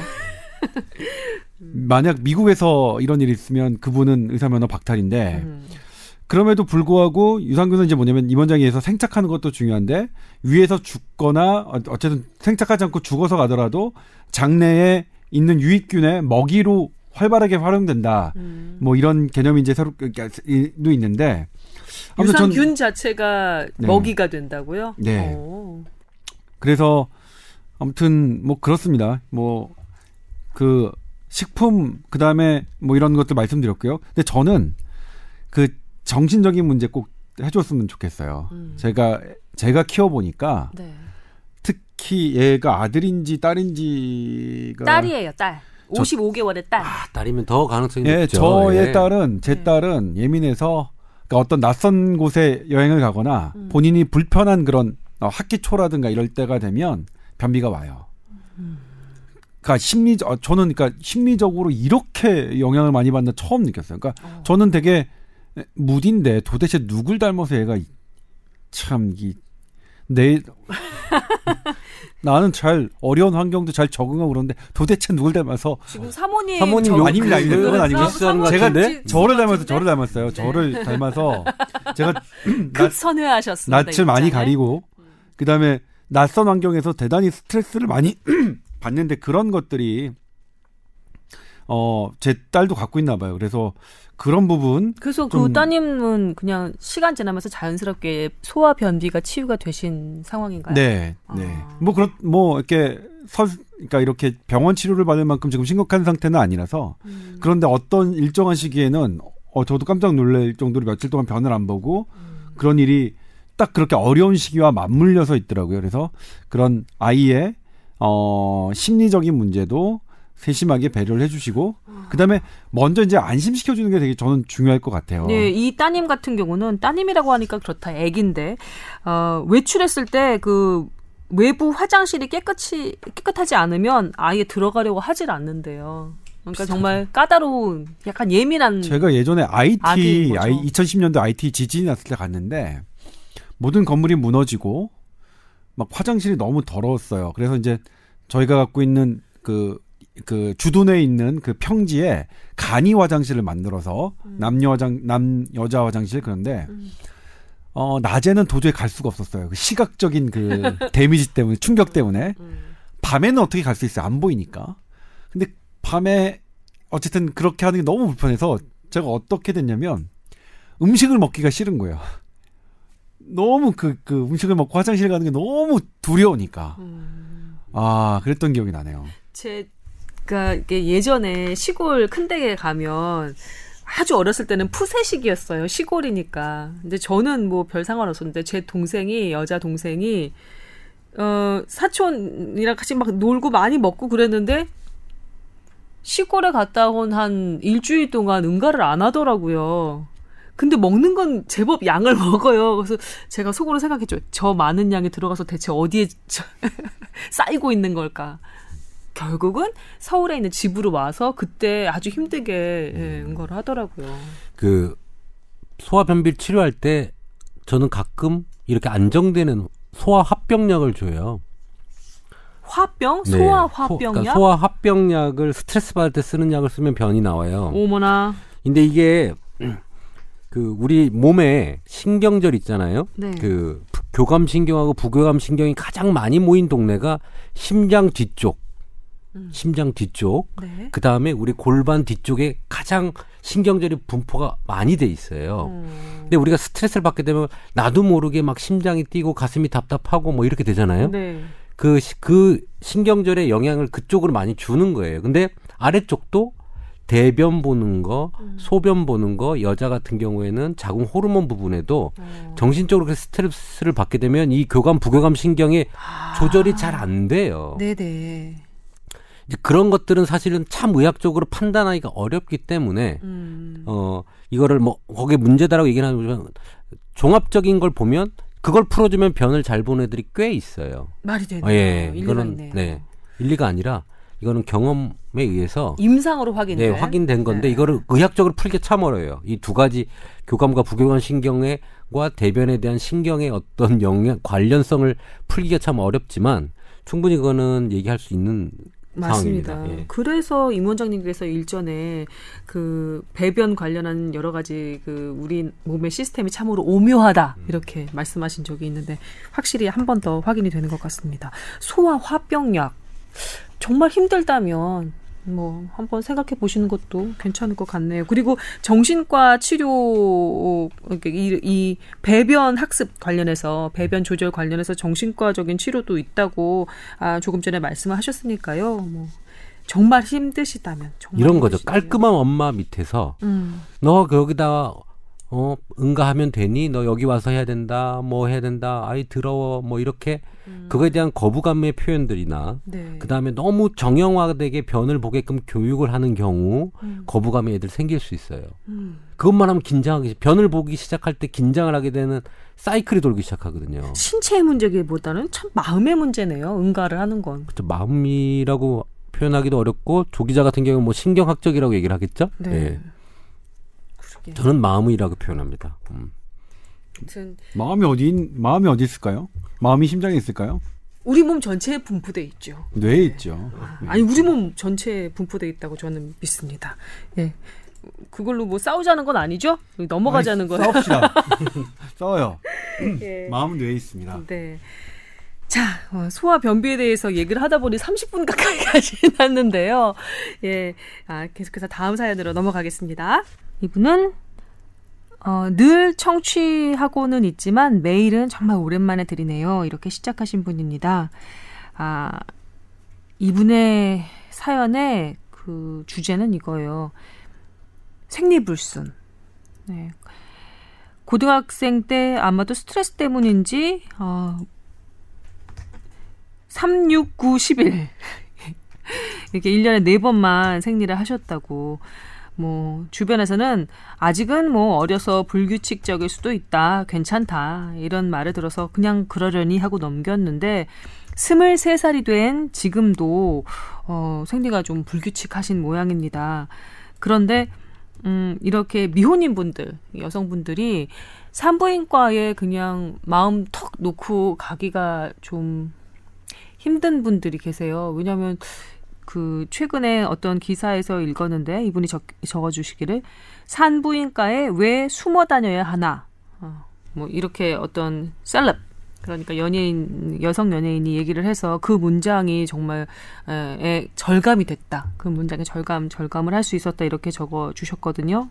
만약 미국에서 이런 일이 있으면 그분은 의사 면허 박탈인데 음. 그럼에도 불구하고 유산균은 이제 뭐냐면 임원장에서 생착하는 것도 중요한데 위에서 죽거나 어쨌든 생착하지 않고 죽어서 가더라도 장내에 있는 유익균의 먹이로 활발하게 활용된다. 음. 뭐 이런 개념이 이제 새로 도 있는데 유산균 자체가 네. 먹이가 된다고요? 네. 오. 그래서 아무튼 뭐 그렇습니다. 뭐그 식품 그다음에 뭐 이런 것들 말씀드렸고요. 근데 저는 그 정신적인 문제 꼭 해줬으면 좋겠어요. 음. 제가 제가 키워 보니까 네. 특히 얘가 아들인지 딸인지가 딸이에요, 딸. 55개월의 딸. 아, 딸이면 더 가능성이 예, 높죠. 저의 예. 딸은 제 네. 딸은 예민해서 그러니까 어떤 낯선 곳에 여행을 가거나 음. 본인이 불편한 그런 어, 학기 초라든가 이럴 때가 되면 변비가 와요. 그러니까 심리 어, 저는 그러니까 심리적으로 이렇게 영향을 많이 받는 처음 느꼈어요. 그러니까 어. 저는 되게 무딘데 도대체 누굴 닮아서 얘가 참이 내 나는 잘 어려운 환경도 잘 적응하고 그러는데 도대체 누굴 닮아서 지금 사모님 사모님 저, 아닙니다. 그, 그건 아니고 제가 네? 저를 닮아서 저를 닮았어요. 네. 저를 닮아서 제가 급선회하셨습니다. 낯을 많이 가리고 그다음에 낯선 환경에서 대단히 스트레스를 많이 받는데 그런 것들이 어 제 딸도 갖고 있나 봐요. 그래서 그런 부분. 그래서 그 따님은 그냥 시간 지나면서 자연스럽게 소화 변비가 치유가 되신 상황인가요? 네, 네. 아. 뭐 그렇 뭐 이렇게 설 그러니까 이렇게 병원 치료를 받을 만큼 지금 심각한 상태는 아니라서 음. 그런데 어떤 일정한 시기에는 어 저도 깜짝 놀랄 정도로 며칠 동안 변을 안 보고 음. 그런 일이 딱 그렇게 어려운 시기와 맞물려서 있더라고요. 그래서 그런 아이의 어 심리적인 문제도 세심하게 배려를 해주시고 그다음에 먼저 이제 안심시켜 주는 게 되게 저는 중요할 것 같아요. 네, 이 따님 같은 경우는 따님이라고 하니까 그렇다. 애긴데 어, 외출했을 때그 외부 화장실이 깨끗이 깨끗하지 않으면 아예 들어가려고 하질 않는데요. 그러니까 정말 까다로운 약간 예민한 제가 예전에 IT 아이 2010년도 IT 지진이 났을 때 갔는데 모든 건물이 무너지고 막 화장실이 너무 더러웠어요. 그래서 이제 저희가 갖고 있는 그그 주둔에 있는 그 평지에 간이 화장실을 만들어서 음. 남녀 화장 남 여자 화장실 그런데 음. 어 낮에는 도저히 갈 수가 없었어요. 그 시각적인 그 데미지 때문에 충격 때문에 음. 밤에는 어떻게 갈 수 있어요? 안 보이니까. 근데 밤에 어쨌든 그렇게 하는 게 너무 불편해서 제가 어떻게 됐냐면 음식을 먹기가 싫은 거예요. 너무 그, 그 음식을 먹고 화장실 가는 게 너무 두려우니까. 음. 아, 그랬던 기억이 나네요. 제 그러니까 예전에 시골 큰 댁에 가면 아주 어렸을 때는 푸세식이었어요. 시골이니까. 근데 저는 뭐 별 상관없었는데 제 동생이 여자 동생이 어 사촌이랑 같이 막 놀고 많이 먹고 그랬는데 시골에 갔다 온 한 일주일 동안 응가를 안 하더라고요. 근데 먹는 건 제법 양을 먹어요. 그래서 제가 속으로 생각했죠. 저 많은 양이 들어가서 대체 어디에 쌓이고 있는 걸까? 결국은 서울에 있는 집으로 와서 그때 아주 힘들게 예, 응거를 하더라고요. 그 소화 변비 치료할 때 저는 가끔 이렇게 안정되는 소화 합병약을 줘요. 화병? 네. 소화 화병약? 그러니까 소화 합병약을 스트레스 받을 때 쓰는 약을 쓰면 변이 나와요. 오머나. 근데 이게 그 우리 몸에 신경절 있잖아요. 네. 그 교감 신경하고 부교감 신경이 가장 많이 모인 동네가 심장 뒤쪽. 음. 심장 뒤쪽, 네. 그 다음에 우리 골반 뒤쪽에 가장 신경절이 분포가 많이 돼 있어요. 음. 근데 우리가 스트레스를 받게 되면 나도 모르게 막 심장이 뛰고 가슴이 답답하고 뭐 이렇게 되잖아요. 네. 그, 그 신경절의 영향을 그쪽으로 많이 주는 거예요. 근데 아래쪽도 대변 보는 거, 음. 소변 보는 거, 여자 같은 경우에는 자궁 호르몬 부분에도 어. 정신적으로 스트레스를 받게 되면 이 교감, 부교감 신경이 아. 조절이 잘 안 돼요. 네네. 이제 그런 것들은 사실은 참 의학적으로 판단하기가 어렵기 때문에 음. 어 이거를 뭐 거기에 문제다라고 얘기는 하지만 종합적인 걸 보면 그걸 풀어주면 변을 잘 보는 애들이 꽤 있어요. 말이 되네요. 어, 예, 이거는 있네요. 네 일리가 아니라 이거는 경험에 의해서 임상으로 확인된 네, 확인된 건데 네. 이거를 의학적으로 풀기 참 어려워요. 이 두 가지 교감과 부교감 신경과 대변에 대한 신경의 어떤 영향 관련성을 풀기가 참 어렵지만 충분히 그거는 얘기할 수 있는 맞습니다. 예. 그래서 임 원장님께서 일전에 그 배변 관련한 여러 가지 그 우리 몸의 시스템이 참으로 오묘하다 음. 이렇게 말씀하신 적이 있는데 확실히 한 번 더 확인이 되는 것 같습니다. 소아 화병약 정말 힘들다면 뭐 한번 생각해 보시는 것도 괜찮을 것 같네요. 그리고 정신과 치료 이, 이 배변 학습 관련해서 배변 조절 관련해서 정신과적인 치료도 있다고 아 조금 전에 말씀을 하셨으니까요. 뭐 정말 힘드시다면 정말 이런 거죠. 깔끔한 엄마 밑에서 음. 너 거기다 어, 응가하면 되니? 너 여기 와서 해야 된다. 뭐 해야 된다. 아이 더러워. 뭐 이렇게 음. 그거에 대한 거부감의 표현들이나 네. 그다음에 너무 정형화되게 변을 보게끔 교육을 하는 경우 음. 거부감이 애들 생길 수 있어요. 음. 그것만 하면 긴장하기 변을 보기 시작할 때 긴장을 하게 되는 사이클이 돌기 시작하거든요. 신체의 문제기보다는 참 마음의 문제네요. 응가를 하는 건. 그렇죠. 마음이라고 표현하기도 어렵고 조 기자 같은 경우는 뭐 신경학적이라고 얘기를 하겠죠. 네. 네. 저는 마음이라고 표현합니다. 음. 마음이 어디 마음이 어디 있을까요? 마음이 심장에 있을까요? 우리 몸 전체에 분포돼 있죠. 뇌에 네. 있죠. 아, 아니 우리 몸 전체에 분포돼 있다고 저는 믿습니다. 예. 그걸로 뭐 싸우자는 건 아니죠? 넘어가자는 거예요. 싸웁시다. 싸워요. 예. 마음은 뇌에 있습니다. 네. 자, 어, 소화 변비에 대해서 얘기를 하다 보니 30분 가까이 지났는데요. 예. 아, 계속해서 다음 사연으로 넘어가겠습니다. 이분은 어, 늘 청취하고는 있지만 매일은 정말 오랜만에 드리네요. 이렇게 시작하신 분입니다. 아, 이분의 사연의 그 주제는 이거예요. 생리불순. 네. 고등학생 때 아마도 스트레스 때문인지, 어, 3, 6, 9, 10일. 이렇게 1년에 4번만 생리를 하셨다고. 뭐 주변에서는 아직은 뭐 어려서 불규칙적일 수도 있다. 괜찮다. 이런 말을 들어서 그냥 그러려니 하고 넘겼는데 스물세 살이 된 지금도 어 생리가 좀 불규칙하신 모양입니다. 그런데 음 이렇게 미혼인 분들, 여성분들이 산부인과에 그냥 마음 턱 놓고 가기가 좀 힘든 분들이 계세요. 왜냐하면 그 최근에 어떤 기사에서 읽었는데 이분이 적, 적어주시기를 산부인과에 왜 숨어 다녀야 하나? 어, 뭐 이렇게 어떤 셀럽 그러니까 연예인 여성 연예인이 얘기를 해서 그 문장이 정말 에, 에 절감이 됐다. 그 문장에 절감 절감을 할 수 있었다. 이렇게 적어 주셨거든요.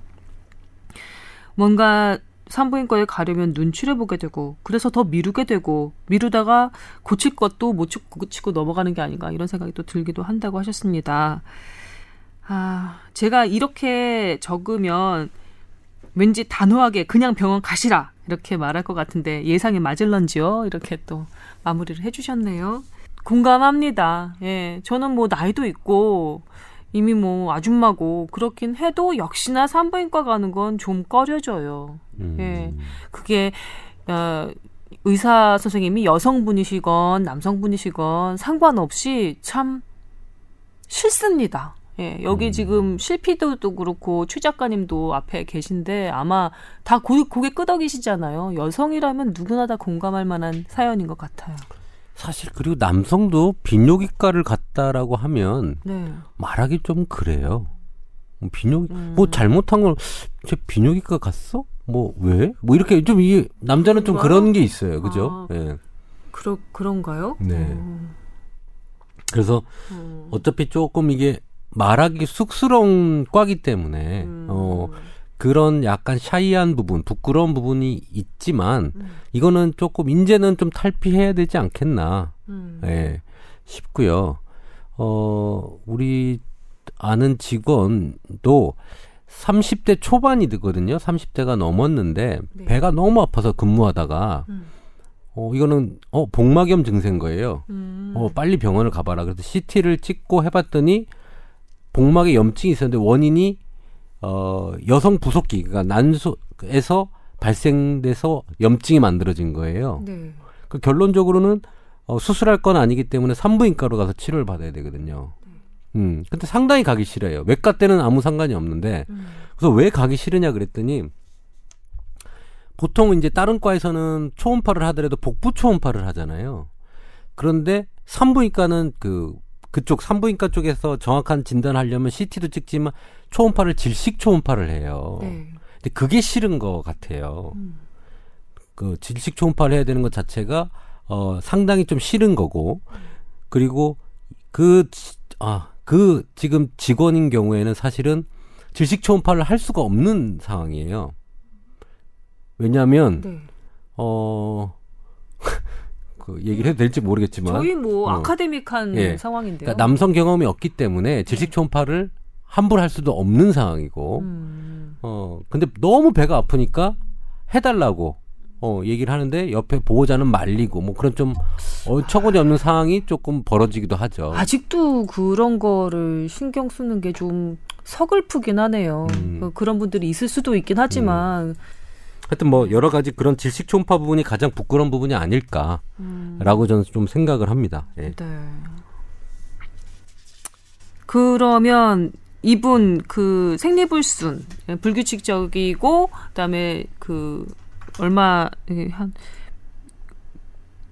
뭔가 산부인과에 가려면 눈치를 보게 되고 그래서 더 미루게 되고 미루다가 고칠 것도 못 고치고 넘어가는 게 아닌가 이런 생각이 또 들기도 한다고 하셨습니다. 아, 제가 이렇게 적으면 왠지 단호하게 그냥 병원 가시라 이렇게 말할 것 같은데 예상이 맞을런지요? 이렇게 또 마무리를 해주셨네요. 공감합니다. 예, 저는 뭐 나이도 있고 이미 뭐 아줌마고 그렇긴 해도 역시나 산부인과 가는 건 좀 꺼려져요. 음. 예. 그게 어 의사 선생님이 여성분이시건 남성분이시건 상관없이 참 싫습니다. 예, 여기 음. 지금 실피드도 그렇고 최 작가님도 앞에 계신데 아마 다 고, 고개 끄덕이시잖아요. 여성이라면 누구나 다 공감할 만한 사연인 것 같아요. 사실 그리고 남성도 비뇨기과를 갔다라고 하면 네. 말하기 좀 그래요. 뭐 비뇨기 음. 뭐 잘못한 걸 제 비뇨기과 갔어? 뭐 왜? 뭐 이렇게 좀 이 남자는 좀 그런 게 있어요. 그죠? 아, 예. 그러 그런가요? 네. 어. 그래서 음. 어차피 조금 이게 말하기 쑥스러운 과기 때문에 음. 어 그런 약간 샤이한 부분, 부끄러운 부분이 있지만 음. 이거는 조금 인제는 좀 탈피해야 되지 않겠나 음. 예, 싶고요. 어 우리 아는 직원도 30대 초반이 되거든요. 30대가 넘었는데 네. 배가 너무 아파서 근무하다가 음. 어 이거는 어 복막염 증세인 거예요. 음. 어 빨리 병원을 가봐라. 그래서 CT를 찍고 해봤더니 복막에 염증이 있었는데 원인이 어 여성 부속기 그러니까 난소에서 발생돼서 염증이 만들어진 거예요. 네. 그 결론적으로는 어, 수술할 건 아니기 때문에 산부인과로 가서 치료를 받아야 되거든요. 음, 근데 상당히 가기 싫어요. 외과 때는 아무 상관이 없는데, 음. 그래서 왜 가기 싫으냐 그랬더니, 보통 이제 다른 과에서는 초음파를 하더라도 복부 초음파를 하잖아요. 그런데 산부인과는 그, 그쪽 산부인과 쪽에서 정확한 진단을 하려면 CT도 찍지만 초음파를 질식 초음파를 해요. 네. 근데 그게 싫은 것 같아요. 음. 그 질식 초음파를 해야 되는 것 자체가 어 상당히 좀 싫은 거고 그리고 그 아 그 지금 직원인 경우에는 사실은 질식 초음파를 할 수가 없는 상황이에요. 왜냐하면 네. 어. 그 얘기를 해도 될지 모르겠지만 저희 뭐 어. 아카데믹한 예. 상황인데요. 그러니까 남성 경험이 없기 때문에 질식 초음파를 함부로 할 수도 없는 상황이고 음. 어 근데 너무 배가 아프니까 해달라고 어, 얘기를 하는데 옆에 보호자는 말리고 뭐 그런 좀 어처구니 없는 상황이 조금 벌어지기도 하죠. 아직도 그런 거를 신경 쓰는 게 좀 서글프긴 하네요. 음. 그 그런 분들이 있을 수도 있긴 하지만 음. 하여튼 뭐 여러 가지 그런 질식 초음파 부분이 가장 부끄러운 부분이 아닐까라고 음. 저는 좀 생각을 합니다. 예. 네. 그러면 이분 그 생리불순 불규칙적이고 그다음에 그 얼마 예, 한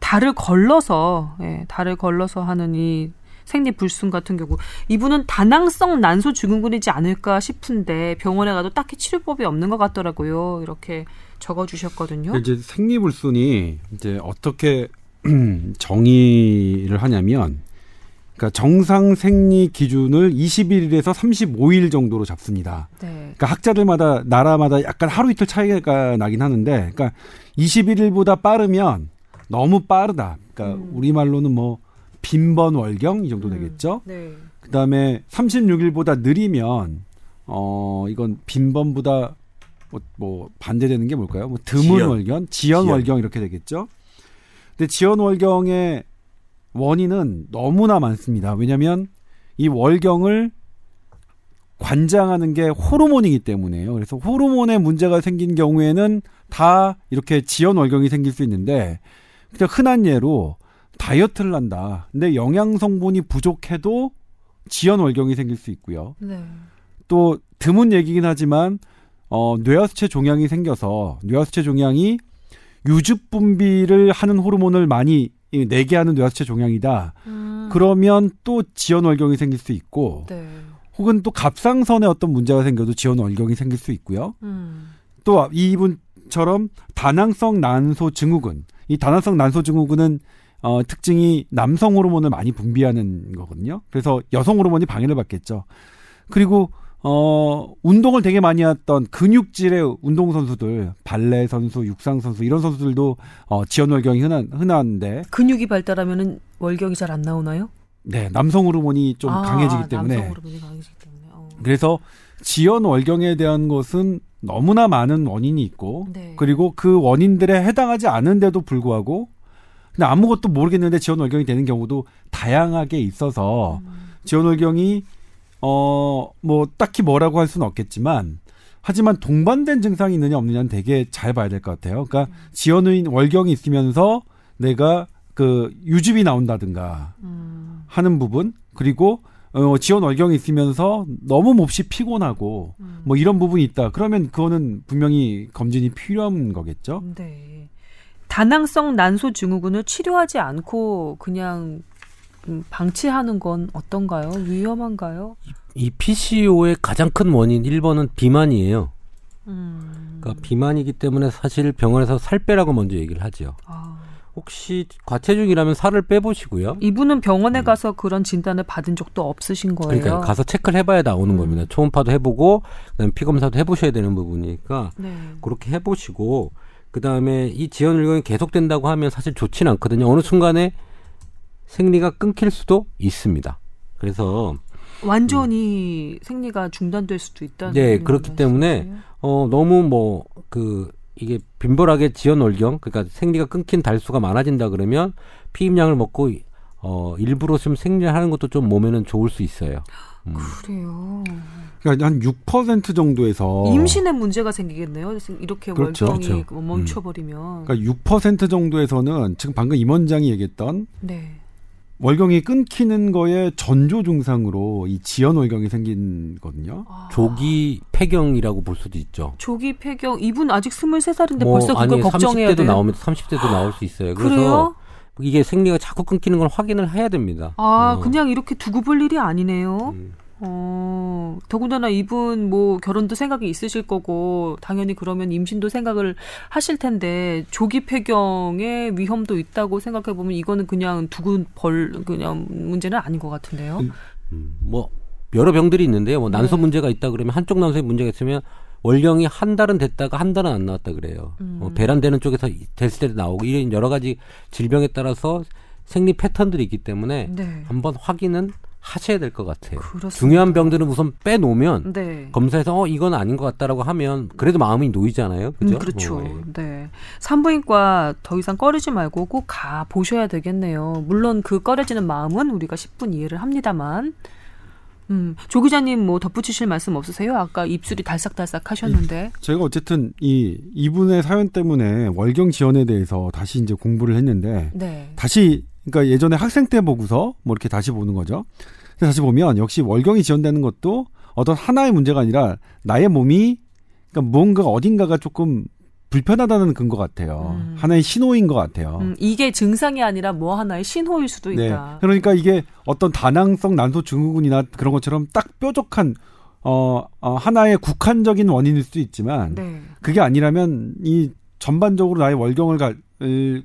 달을 걸러서 예, 달을 걸러서 하는 이 생리 불순 같은 경우 이분은 다낭성 난소 증후군이지 않을까 싶은데 병원에 가도 딱히 치료법이 없는 것 같더라고요. 이렇게 적어주셨거든요. 이제 생리 불순이 이제 어떻게 정의를 하냐면 그러니까 정상 생리 기준을 21일에서 35일 정도로 잡습니다. 네. 그러니까 학자들마다 나라마다 약간 하루 이틀 차이가 나긴 하는데, 그러니까 21일보다 빠르면 너무 빠르다. 그러니까 음. 우리 말로는 뭐 빈번 월경 이 정도 음. 되겠죠. 음. 네. 그다음에 36일보다 느리면 어 이건 빈번보다 뭐, 뭐 반대되는 게 뭘까요? 뭐 드문 지연. 월경, 지연, 지연 월경 이렇게 되겠죠. 근데 지연 월경의 원인은 너무나 많습니다. 왜냐하면 이 월경을 관장하는 게 호르몬이기 때문에요. 그래서 호르몬에 문제가 생긴 경우에는 다 이렇게 지연 월경이 생길 수 있는데 그냥 흔한 예로 다이어트를 한다. 근데 영양 성분이 부족해도 지연 월경이 생길 수 있고요. 네. 또 드문 얘기긴 하지만 어 뇌하수체 종양이 생겨서 뇌하수체 종양이 유즙 분비를 하는 호르몬을 많이 내게 하는 뇌하수체 종양이다. 음. 그러면 또 지연월경이 생길 수 있고, 네. 혹은 또 갑상선에 어떤 문제가 생겨도 지연월경이 생길 수 있고요. 음. 또 이분처럼 다낭성 난소 증후군, 이 다낭성 난소 증후군은 어, 특징이 남성 호르몬을 많이 분비하는 거거든요. 그래서 여성 호르몬이 방해를 받겠죠. 그리고 어, 운동을 되게 많이 했던 근육질의 운동선수들, 발레 선수, 육상 선수, 이런 선수들도, 어, 지연월경이 흔한, 흔한데. 근육이 발달하면은 월경이 잘 안 나오나요? 네, 남성 호르몬이 좀 아, 강해지기 때문에. 남성 호르몬이 강해지기 때문에. 어. 그래서 지연월경에 대한 것은 너무나 많은 원인이 있고, 네. 그리고 그 원인들에 해당하지 않은데도 불구하고, 근데 아무것도 모르겠는데 지연월경이 되는 경우도 다양하게 있어서, 음. 지연월경이 어, 뭐, 딱히 뭐라고 할 수는 없겠지만, 하지만 동반된 증상이 있느냐 없느냐는 되게 잘 봐야 될 것 같아요. 그러니까 음. 지연의 월경이 있으면서 내가 그 유즙이 나온다든가 음. 하는 부분, 그리고 어, 지연 월경이 있으면서 너무 몹시 피곤하고 음. 뭐 이런 부분이 있다. 그러면 그거는 분명히 검진이 필요한 거겠죠. 네. 다낭성 난소 증후군을 치료하지 않고 그냥 음, 방치하는 건 어떤가요? 위험한가요? 이 PCO의 가장 큰 원인 1번은 비만이에요. 음. 그러니까 비만이기 때문에 사실 병원에서 살 빼라고 먼저 얘기를 하죠. 아. 혹시 과체중이라면 살을 빼보시고요. 이분은 병원에 음. 가서 그런 진단을 받은 적도 없으신 거예요. 그러니까 가서 체크를 해봐야 나오는 음. 겁니다. 초음파도 해보고 그다음에 피 검사도 해보셔야 되는 부분이니까 네. 그렇게 해보시고 그다음에 이 지연율경이 계속된다고 하면 사실 좋지는 않거든요. 어느 순간에 생리가 끊길 수도 있습니다. 그래서 완전히 음. 생리가 중단될 수도 있다는 네 그렇기 때문에 어 너무 뭐 그 이게 빈번하게 지연 월경 그러니까 생리가 끊긴 달수가 많아진다 그러면 피임약을 먹고 어 일부러 좀 생리하는 것도 좀 몸에는 좋을 수 있어요. 음. 그래요. 그러니까 한 6% 정도에서 임신에 문제가 생기겠네요. 이렇게 그렇죠. 월경이 그렇죠. 멈춰버리면. 그러니까 6% 정도에서는 지금 방금 임원장이 얘기했던 네. 월경이 끊기는 거에 전조 증상으로 이 지연 월경이 생긴 거든요. 아. 조기 폐경이라고 볼 수도 있죠. 조기 폐경 이분 아직 23살인데 뭐, 벌써 그걸 아니, 걱정해야 30대도 나오면 30대도 나올 수 있어요. 그래서 그래요? 이게 생리가 자꾸 끊기는 걸 확인을 해야 됩니다. 아, 어. 그냥 이렇게 두고 볼 일이 아니네요. 음. 어, 더군다나 이분 뭐 결혼도 생각이 있으실 거고 당연히 그러면 임신도 생각을 하실 텐데 조기 폐경의 위험도 있다고 생각해 보면 이거는 그냥 두고 벌 그냥 문제는 아닌 것 같은데요. 음, 음, 뭐 여러 병들이 있는데요. 뭐 난소 네. 문제가 있다 그러면 한쪽 난소에 문제가 있으면 월경이 한 달은 됐다가 한 달은 안 나왔다 그래요. 음. 어, 배란되는 쪽에서 됐을 때도 나오고 이런 여러 가지 질병에 따라서 생리 패턴들이 있기 때문에 네. 한번 확인은 하셔야 될 것 같아요. 그렇습니다. 중요한 병들은 우선 빼놓으면 네. 검사에서 어 이건 아닌 것 같다라고 하면 그래도 마음이 놓이잖아요. 그죠? 음, 그렇죠. 어, 예. 네. 산부인과 더 이상 꺼리지 말고 꼭 가 보셔야 되겠네요. 물론 그 꺼려지는 마음은 우리가 10분 이해를 합니다만. 음, 조 기자님 뭐 덧붙이실 말씀 없으세요? 아까 입술이 달싹달싹 하셨는데. 제가 어쨌든 이 이분의 사연 때문에 월경 지원에 대해서 다시 이제 공부를 했는데 네. 다시 그러니까 예전에 학생 때 보고서 뭐 이렇게 다시 보는 거죠. 다시 보면 역시 월경이 지연되는 것도 어떤 하나의 문제가 아니라 나의 몸이 그러니까 뭔가 어딘가가 조금 불편하다는 근거 같아요. 음. 하나의 신호인 것 같아요. 음, 이게 증상이 아니라 뭐 하나의 신호일 수도 네. 있다. 그러니까 이게 어떤 다낭성 난소 증후군이나 그런 것처럼 딱 뾰족한 어, 어 하나의 국한적인 원인일 수도 있지만 네. 그게 아니라면 이 전반적으로 나의 월경을 가,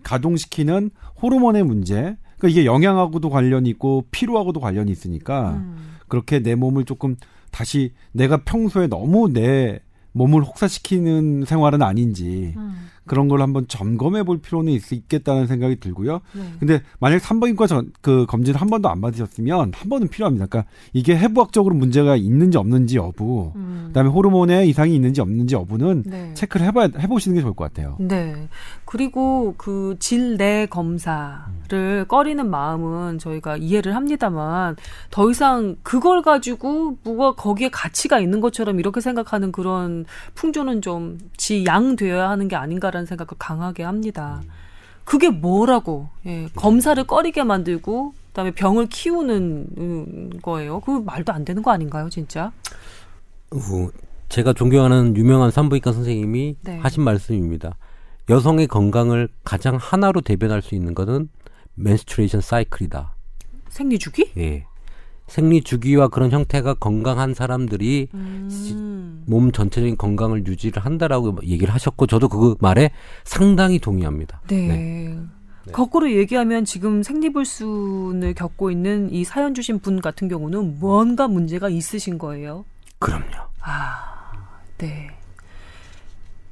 가동시키는 호르몬의 문제, 그러니까 이게 영양하고도 관련이 있고 피로하고도 관련이 있으니까 음. 그렇게 내 몸을 조금 다시 내가 평소에 너무 내 몸을 혹사시키는 생활은 아닌지 음. 그런 걸 한번 점검해 볼 필요는 있, 겠다는 생각이 들고요. 네. 근데 만약 산부인과 전, 그 검진 한 번도 안 받으셨으면 한 번은 필요합니다. 그러니까 이게 해부학적으로 문제가 있는지 없는지 여부, 음. 그다음에 호르몬에 이상이 있는지 없는지 여부는 네. 체크를 해봐 해보시는 게 좋을 것 같아요. 네. 그리고 그 질내 검사를 음. 꺼리는 마음은 저희가 이해를 합니다만 더 이상 그걸 가지고 뭐가 거기에 가치가 있는 것처럼 이렇게 생각하는 그런 풍조는 좀 지양되어야 하는 게 아닌가라는. 된다는 생각을 강하게 합니다. 그게 뭐라고 예, 검사를 꺼리게 만들고 그다음에 병을 키우는 거예요. 그 말도 안 되는 거 아닌가요, 진짜? 어, 제가 존경하는 유명한 산부인과 선생님이 네. 하신 말씀입니다. 여성의 건강을 가장 하나로 대변할 수 있는 것은 맨스트레이션 사이클이다. 생리 주기? 예. 생리 주기와 그런 형태가 건강한 사람들이 음. 몸 전체적인 건강을 유지를 한다라고 얘기를 하셨고 저도 그 말에 상당히 동의합니다. 네. 네. 네. 거꾸로 얘기하면 지금 생리불순을 겪고 있는 이 사연 주신 분 같은 경우는 뭔가 문제가 있으신 거예요. 그럼요. 아, 네.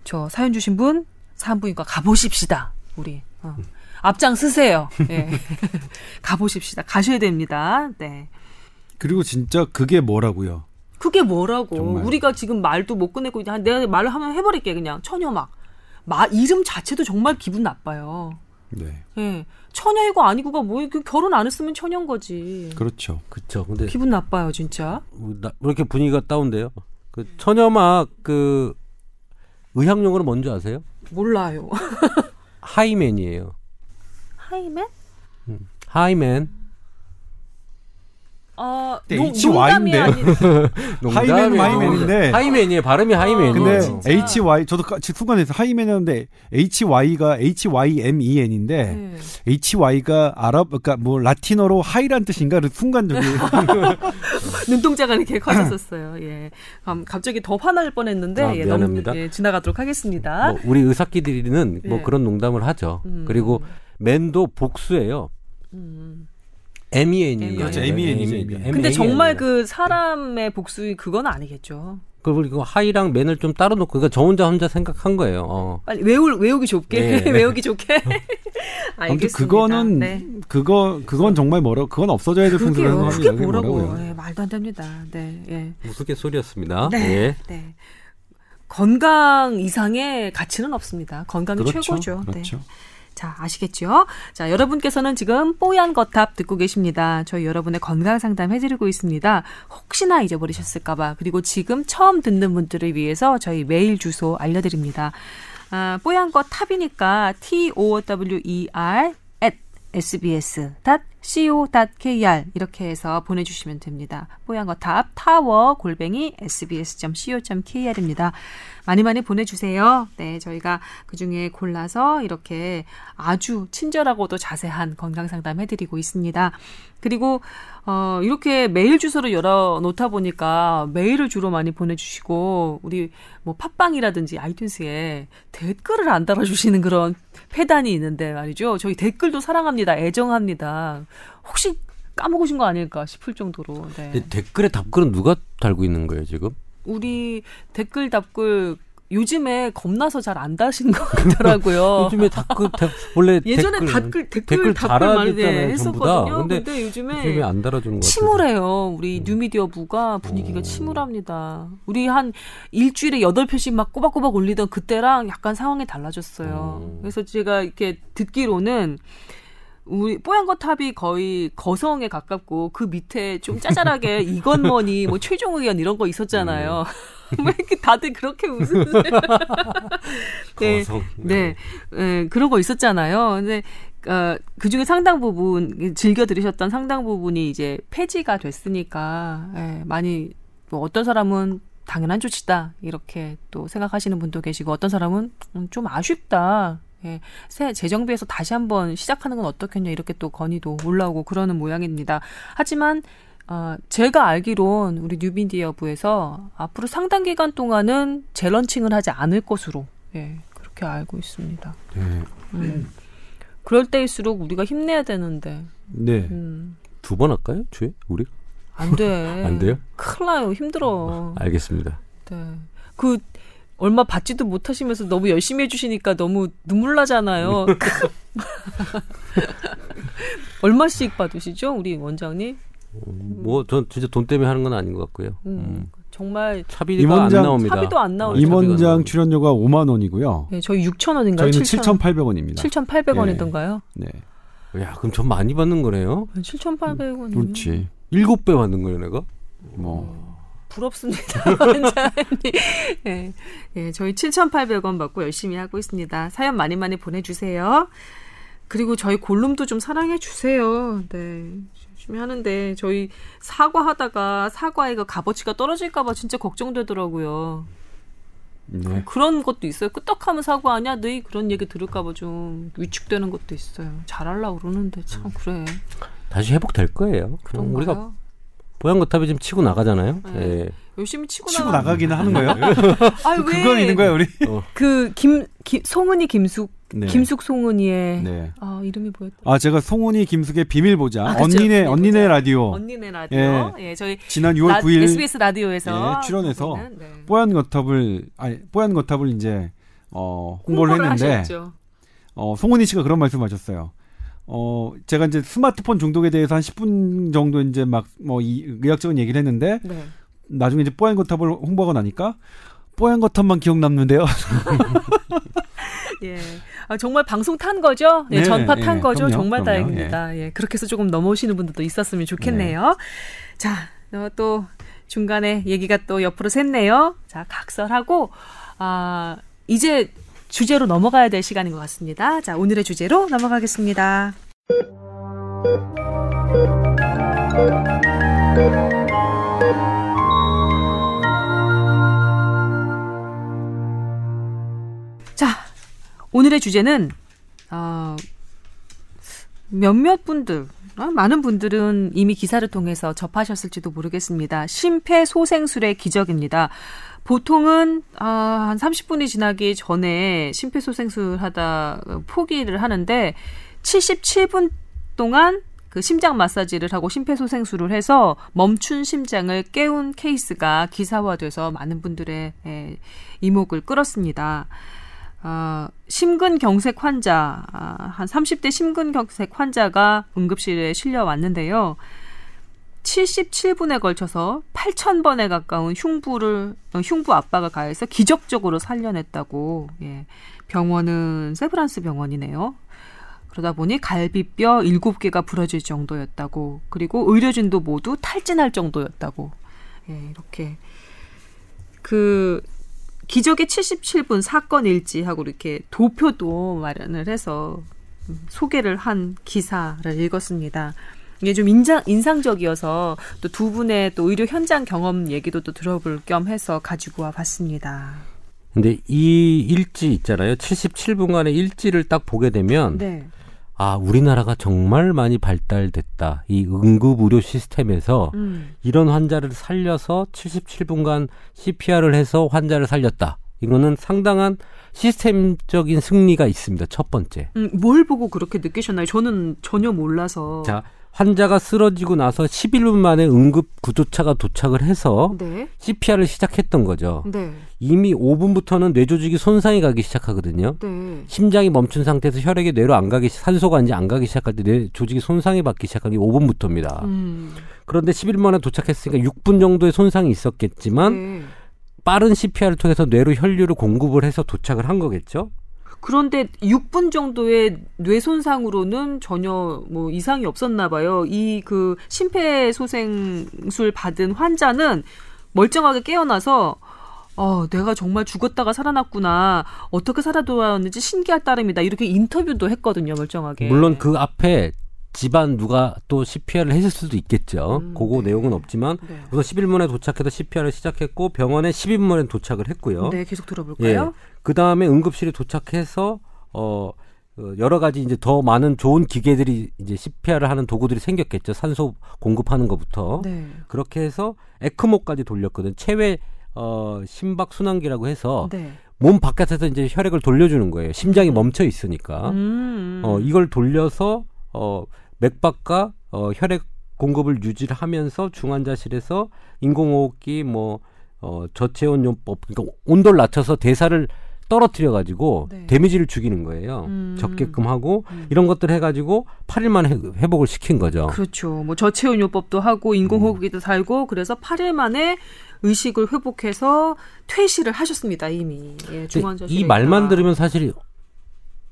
저 사연 주신 분 산부인과 가보십시다. 우리 어. 음. 앞장 쓰세요. 네. 가보십시다. 가셔야 됩니다. 네. 그리고 진짜 그게 뭐라고요? 그게 뭐라고? 정말. 우리가 지금 말도 못 꺼내고 내가 말을 하면 해버릴게 그냥 처녀막. 마 이름 자체도 정말 기분 나빠요. 네. 예. 처녀이고 아니고가 뭐 결혼 안 했으면 처녀인 거지. 그렇죠. 그렇죠. 근데 기분 나빠요, 진짜. 뭐 나, 왜 이렇게 분위기가 다운돼요? 그 처녀막 그 의학 용어로 뭔지 아세요? 몰라요. 하이맨이에요. 하이맨? 음, 하이맨. 어, 네, HY인데. 하이맨 하이맨인데. 하이맨이에요. 발음이 하이맨. 근데 아, HY 저도 순간에서 하이맨이었는데 HY가 HYMEN인데 네. HY가 아랍 그러니까 뭐 라틴어로 하이란 뜻인가? 그 순간적인 눈동자가 이렇게 커졌었어요. 예. 음, 갑자기 더 화날 뻔했는데 아, 예, 미안합니다. 너무 예, 지나가도록 하겠습니다. 뭐 우리 의사끼리는 뭐 예. 그런 농담을 하죠. 음. 그리고 맨도 복수예요. 음. MEN이에요. 그렇죠. MEN이죠. MEN. 근데 정말 그 사람의 복수 그건 아니겠죠. 그리고 하이랑 맨을 좀 따로 놓고 그러니까 저 혼자 혼자 생각한 거예요. 어. 빨리 외울 외우기 좋게 네. 외우기 좋게. 알겠습니다. 그거는 네. 그거 그건 정말 뭐라 그건 없어져야 될 풍수라는 그게 뭐라고 네, 말도 안 됩니다. 네. 예. 우스갯 소리였습니다. 네. 예. 네. 건강 이상의 가치는 없습니다. 건강이 그렇죠. 최고죠. 네. 그렇죠. 네. 자, 아시겠죠? 자, 여러분께서는 지금 뽀얀 거탑 듣고 계십니다. 저희 여러분의 건강 상담 해드리고 있습니다. 혹시나 잊어버리셨을까봐. 그리고 지금 처음 듣는 분들을 위해서 저희 메일 주소 알려드립니다. 아, 뽀얀 거 탑이니까 T-O-W-E-R at sbs.co.kr 이렇게 해서 보내주시면 됩니다. 뽀얀 거탑 타워 골뱅이 sbs.co.kr입니다. 많이 많이 보내주세요. 네, 저희가 그 중에 골라서 이렇게 아주 친절하고도 자세한 건강 상담 해드리고 있습니다. 그리고 어, 이렇게 메일 주소를 열어 놓다 보니까 메일을 주로 많이 보내주시고 우리 뭐 팟빵이라든지 아이튠스에 댓글을 안 달아주시는 그런 폐단이 있는데 말이죠. 저희 댓글도 사랑합니다. 애정합니다. 혹시 까먹으신 거 아닐까 싶을 정도로. 네. 댓글에 답글은 누가 달고 있는 거예요 지금? 우리 댓글 답글 요즘에 겁나서 잘 안 다신 것 같더라고요. 요즘에 댓글 원래 예전에 댓글 댓글, 댓글 답글 많이 네, 했었거든요. 근데, 근데 요즘에, 요즘에 안 달아주는 것 침울해요. 우리 음. 뉴미디어부가 분위기가 오. 침울합니다. 우리 한 일주일에 여덟 편씩 막 꼬박꼬박 올리던 그때랑 약간 상황이 달라졌어요. 오. 그래서 제가 이렇게 듣기로는 우리 뽀얀거 탑이 거의 거성에 가깝고 그 밑에 좀 짜잘하게 이건머니 뭐 최종 의견 이런 거 있었잖아요. 음. 왜 이렇게 다들 그렇게 웃으세요? 네, 거성. 네. 네, 네, 그런 거 있었잖아요. 근데 어, 그 중에 상당 부분 즐겨 들으셨던 상당 부분이 이제 폐지가 됐으니까 예, 많이 뭐 어떤 사람은 당연한 조치다 이렇게 또 생각하시는 분도 계시고 어떤 사람은 음, 좀 아쉽다 예, 새 재정비에서 다시 한번 시작하는 건 어떻겠냐 이렇게 또 건의도 올라오고 그러는 모양입니다. 하지만 어, 제가 알기론 우리 뉴빈디어부에서 앞으로 상당 기간 동안은 재런칭을 하지 않을 것으로 예, 그렇게 알고 있습니다. 네. 음. 그럴 때일수록 우리가 힘내야 되는데. 네. 음. 두번 할까요, 주에 우리? 안 돼. 안 돼요? 큰일 나요. 힘들어. 알겠습니다. 네. 그 얼마 받지도 못하시면서 너무 열심히 해주시니까 너무 눈물 나잖아요. 얼마씩 받으시죠, 우리 원장님? 뭐 전 진짜 돈 때문에 하는 건 아닌 것 같고요. 음. 음. 정말 차비가 임원장, 안 나옵니다. 차비도 안 나오죠. 임원장 출연료가 5만 원이고요. 네, 저희 6천 원인가요? 저희는 7,800원입니다. 7,800원이던가요? 네. 네. 야, 그럼 전 많이 받는 거네요. 7,800원. 그렇지. 7배 받는 거예요, 내가? 뭐 부럽습니다. 원장님. 네. 네, 저희 7,800원 받고 열심히 하고 있습니다. 사연 많이 많이 보내주세요. 그리고 저희 골룸도 좀 사랑해 주세요. 네. 열심히 하는데 저희 사과하다가 사과의 그 값어치가 떨어질까봐 진짜 걱정되더라고요. 네. 그런 것도 있어요. 끄떡하면 사과하냐? 너희 그런 얘기 들을까봐 좀 위축되는 것도 있어요. 잘하려고 그러는데 참 그래. 다시 회복될 거예요. 그럼 우리가 보양거탑이 지금 치고 나가잖아요. 네. 네. 열심히 치고, 치고 나가... 나가 기는 하는 거예요. 아, 왜? 그건 있는 거야 우리. 어. 그김 송은이 김숙 네. 김숙 송은이의 네. 아 이름이 뭐였다? 아 제가 송은이 김숙의 비밀 보자 아, 언니네 언니네 라디오 언니네 라디오 예, 예 저희 지난 6월 라, 9일 SBS 라디오에서 예, 출연해서 네. 뽀얀 거탑을 아니 뽀얀 거탑을 이제 어 홍보를, 홍보를 했는데 하셨죠. 어 송은이 씨가 그런 말씀하셨어요. 어, 제가 이제 스마트폰 중독에 대해서 한 10분 정도 이제 막 뭐 이 의학적인 얘기를 했는데 네. 나중에 이제 뽀얀 거탑을 홍보하고 나니까 뽀얀 거탑만 기억 남는데요. 예. 아, 정말 방송 탄 거죠? 예, 네, 전파 탄 예, 거죠? 그럼요, 정말 그럼요, 다행입니다. 예. 예. 그렇게 해서 조금 넘어오시는 분들도 있었으면 좋겠네요. 네. 자, 또 중간에 얘기가 또 옆으로 샜네요. 자, 각설하고, 아, 이제 주제로 넘어가야 될 시간인 것 같습니다. 자, 오늘의 주제로 넘어가겠습니다. 자, 오늘의 주제는 어, 몇몇 분들 어, 많은 분들은 이미 기사를 통해서 접하셨을지도 모르겠습니다. 심폐소생술의 기적입니다. 보통은 아, 한 30분이 지나기 전에 심폐소생술 하다 포기를 하는데 77분 동안 그 심장 마사지를 하고 심폐소생술을 해서 멈춘 심장을 깨운 케이스가 기사화돼서 많은 분들의 예, 이목을 끌었습니다. 어, 심근경색 환자, 아, 한 30대 심근경색 환자가 응급실에 실려 왔는데요. 77분에 걸쳐서 8,000번에 가까운 흉부를, 어, 흉부 압박을 가해서 기적적으로 살려냈다고, 예. 병원은 세브란스 병원이네요. 그러다 보니 갈비뼈 7개가 부러질 정도였다고, 그리고 의료진도 모두 탈진할 정도였다고, 예, 이렇게. 그, 기적의 77분 사건 일지하고 이렇게 도표도 마련을 해서 소개를 한 기사를 읽었습니다. 이게 좀 인상, 인상적이어서 또 두 분의 또 의료 현장 경험 얘기도 또 들어볼 겸 해서 가지고 와 봤습니다. 근데 이 일지 있잖아요. 77분간의 일지를 딱 보게 되면 네. 아, 우리나라가 정말 많이 발달됐다. 이 응급 의료 시스템에서 음. 이런 환자를 살려서 77분간 CPR을 해서 환자를 살렸다. 이거는 상당한 시스템적인 승리가 있습니다. 첫 번째. 음, 뭘 보고 그렇게 느끼셨나요? 저는 전혀 몰라서. 자, 환자가 쓰러지고 나서 11분 만에 응급 구조차가 도착을 해서 네. CPR을 시작했던 거죠. 네. 이미 5분부터는 뇌 조직이 손상이 가기 시작하거든요. 네. 심장이 멈춘 상태에서 혈액이 뇌로 안 가기 산소가 이제 안 가기 시작할 때 뇌 조직이 손상이 받기 시작하는 게 5분부터입니다. 음. 그런데 11분 만에 도착했으니까 6분 정도의 손상이 있었겠지만 네. 빠른 CPR을 통해서 뇌로 혈류를 공급을 해서 도착을 한 거겠죠. 그런데 6분 정도의 뇌 손상으로는 전혀 뭐 이상이 없었나 봐요. 이 그 심폐소생술 받은 환자는 멀쩡하게 깨어나서 어, 내가 정말 죽었다가 살아났구나. 어떻게 살아돌아왔는지 신기할 따름이다. 이렇게 인터뷰도 했거든요, 멀쩡하게. 물론 그 앞에 집안 누가 또 CPR을 했을 수도 있겠죠. 음, 그거 네. 내용은 없지만 네. 우선 11분에 도착해서 CPR을 시작했고 병원에 12분 만에 도착을 했고요. 네, 계속 들어볼까요? 예. 그 다음에 응급실에 도착해서 어 여러 가지 이제 더 많은 좋은 기계들이 이제 CPR을 하는 도구들이 생겼겠죠. 산소 공급하는 것부터 네. 그렇게 해서 에크모까지 돌렸거든. 체외 어 심박 순환기라고 해서 네. 몸 바깥에서 이제 혈액을 돌려주는 거예요. 심장이 음. 멈춰 있으니까. 음. 어 이걸 돌려서 어 맥박과 어 혈액 공급을 유지를 하면서 중환자실에서 인공호흡기 뭐 어, 저체온 요법 그러니까 온도를 낮춰서 대사를 떨어뜨려 가지고 네. 데미지를 죽이는 거예요. 음. 적게끔 하고 음. 이런 것들 해 가지고 8일 만에 회복을 시킨 거죠. 그렇죠. 뭐 저체온 요법도 하고 인공호흡기도 음. 살고 그래서 8일 만에 의식을 회복해서 퇴실을 하셨습니다. 이미. 예, 이 말만 들으면 사실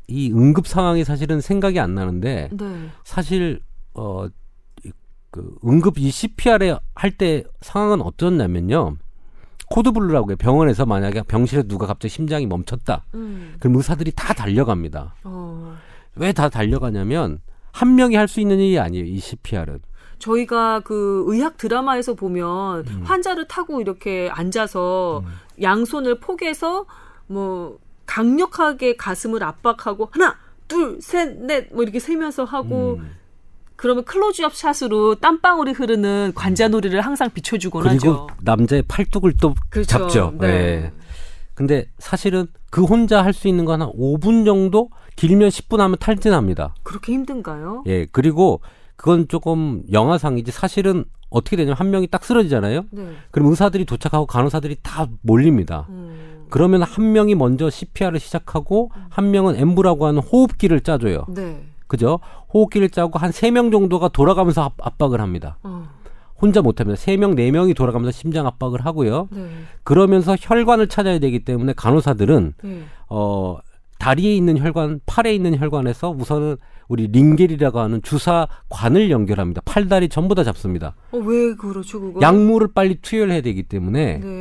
이 응급 상황이 사실은 생각이 안 나는데 네. 사실 어 그 응급 이 CPR에 할 때 상황은 어떻냐면요. 코드블루라고 해요. 병원에서 만약에 병실에 누가 갑자기 심장이 멈췄다. 음. 그럼 의사들이 다 달려갑니다. 어. 왜다 달려가냐면 한 명이 할 수 있는 일이 아니에요. 이 CPR은. 저희가 그 의학 드라마에서 보면 음. 환자를 타고 이렇게 앉아서 음. 양손을 포개서 뭐 강력하게 가슴을 압박하고 하나, 둘, 셋, 넷 뭐 이렇게 세면서 하고 음. 그러면 클로즈업 샷으로 땀방울이 흐르는 관자놀이를 항상 비춰주곤 그리고 하죠. 남자의 팔뚝을 또 그렇죠. 잡죠. 네. 네. 근데 사실은 그 혼자 할 수 있는 건 한 5분 정도 길면 10분 하면 탈진합니다. 그렇게 힘든가요? 예. 그리고 그건 조금 영화상이지 사실은 어떻게 되냐면 한 명이 딱 쓰러지잖아요. 네. 그럼 의사들이 도착하고 간호사들이 다 몰립니다. 음. 그러면 한 명이 먼저 CPR을 시작하고 음. 한 명은 엠브라고 하는 호흡기를 짜줘요. 네. 그죠? 호흡기를 짜고 한 세 명 정도가 돌아가면서 압박을 합니다. 어. 혼자 못합니다. 세 명 네 명이 돌아가면서 심장 압박을 하고요. 네. 그러면서 혈관을 찾아야 되기 때문에 간호사들은 네. 어 다리에 있는 혈관, 팔에 있는 혈관에서 우선은 우리 링겔이라고 하는 주사관을 연결합니다. 팔다리 전부 다 잡습니다. 어, 왜 그렇죠, 그거? 약물을 빨리 투여해야 되기 때문에 네.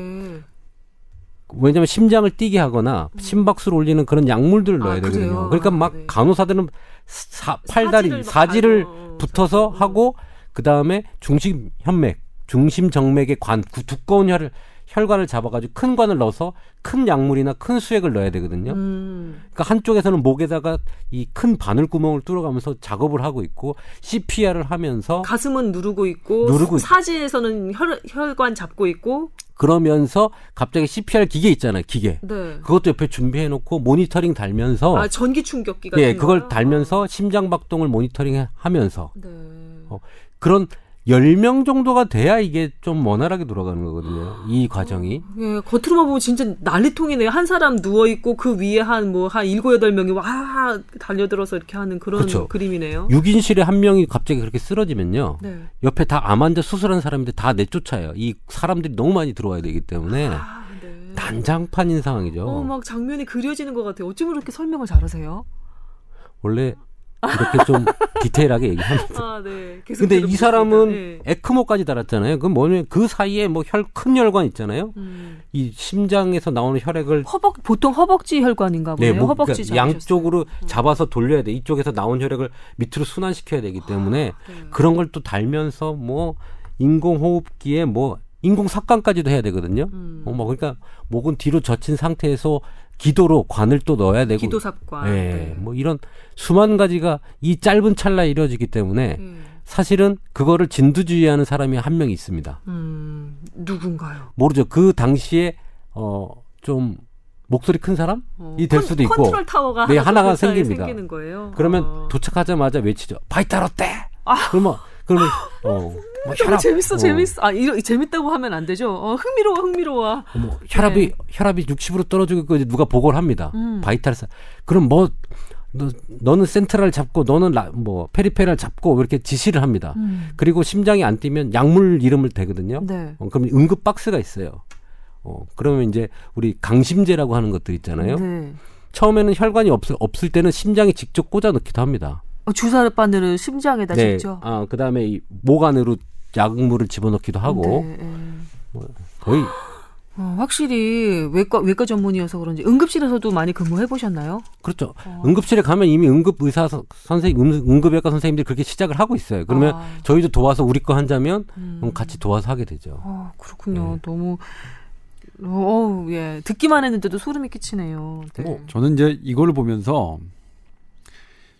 왜냐하면 심장을 뛰게 하거나 음. 심박수를 올리는 그런 약물들을 넣어야 아, 되거든요. 그러니까 막 네. 간호사들은 사, 팔다리 사지를 가요. 붙어서 음. 하고 그 다음에 중심 현맥, 중심 정맥의 관 두꺼운 혈을 혈관을 잡아가지고 큰 관을 넣어서 큰 약물이나 큰 수액을 넣어야 되거든요. 음. 그러니까 한쪽에서는 목에다가 이 큰 바늘 구멍을 뚫어가면서 작업을 하고 있고 CPR을 하면서 가슴은 누르고 있고 누르고 사지에서는 혈, 혈관 잡고 있고 그러면서 갑자기 CPR 기계 있잖아요, 기계. 네. 그것도 옆에 준비해 놓고 모니터링 달면서 아, 전기 충격기 같은 예, 그걸 달면서 심장 박동을 모니터링 하면서 네. 어, 그런 10명 정도가 돼야 이게 좀 원활하게 돌아가는 거거든요. 이 과정이. 예, 겉으로만 보면 진짜 난리통이네요. 한 사람 누워 있고 그 위에 한 뭐, 한 7, 8명이 와, 달려들어서 이렇게 하는 그런 그렇죠. 그림이네요. 6인실에 한 명이 갑자기 그렇게 쓰러지면요. 네. 옆에 다 암 환자 수술한 사람들 다 내쫓아요. 이 사람들이 너무 많이 들어와야 되기 때문에. 아, 네. 난장판인 상황이죠. 어, 막 장면이 그려지는 것 같아요. 어쩜 그렇게 설명을 잘하세요? 원래 이렇게 좀 디테일하게 얘기합니다. 아, 네. 근데 이 사람은 네. 에크모까지 달았잖아요. 그 뭐냐면 그 사이에 뭐 혈 큰 혈관 있잖아요. 음. 이 심장에서 나오는 혈액을 허벅 보통 허벅지 혈관인가 보네요. 네, 뭐, 허벅지 그러니까 양쪽으로 음. 잡아서 돌려야 돼. 이쪽에서 나온 혈액을 밑으로 순환시켜야 되기 때문에 아, 네. 그런 걸 또 달면서 뭐 인공호흡기에 뭐 인공 삭관까지도 해야 되거든요. 음. 어, 뭐 그러니까 목은 뒤로 젖힌 상태에서 기도로 관을 또 넣어야 되고 기도삽관. 예, 네. 뭐 이런 수만 가지가 이 짧은 찰나에 이루어지기 때문에 음. 사실은 그거를 진두지휘하는 사람이 한 명 있습니다. 음, 누군가요? 모르죠. 그 당시에 어 좀 목소리 큰 사람이 어, 될 수도 있고 컨트롤 타워가 네, 하나가 생깁니다. 그러면 어. 도착하자마자 외치죠. vital 어때? 아. 그러면 그러면 어, 뭐 혈압, 재밌어, 어. 재밌어. 아, 이러, 재밌다고 하면 안 되죠. 어, 흥미로워, 흥미로워. 어, 뭐, 혈압이, 네. 혈압이 60으로 떨어지고 있고, 누가 보고를 합니다. 음. 바이탈사. 그럼 뭐, 너, 너는 센트럴 잡고, 너는 라, 뭐, 페리페랄 잡고, 이렇게 지시를 합니다. 음. 그리고 심장이 안 뛰면 약물 이름을 대거든요. 네. 어, 그럼 응급 박스가 있어요. 어, 그러면 이제 우리 강심제라고 하는 것들 있잖아요. 네. 처음에는 혈관이 없, 없을 때는 심장에 직접 꽂아 넣기도 합니다. 어, 주사 바늘을 심장에다 네. 직접. 아 그다음에 이 목 안으로 약물을 집어넣기도 하고 네, 네. 뭐 거의 어, 확실히 외과 외과 전문이어서 그런지 응급실에서도 많이 근무해 보셨나요? 그렇죠. 어. 응급실에 가면 이미 응급 의사 선생님, 응급외과 선생님들이 그렇게 시작을 하고 있어요. 그러면 아. 저희도 도와서 우리 거 한자면 음. 같이 도와서 하게 되죠. 어, 그렇군요. 네. 너무 어, 예. 듣기만 했는데도 소름이 끼치네요. 네. 어, 저는 이제 이걸 보면서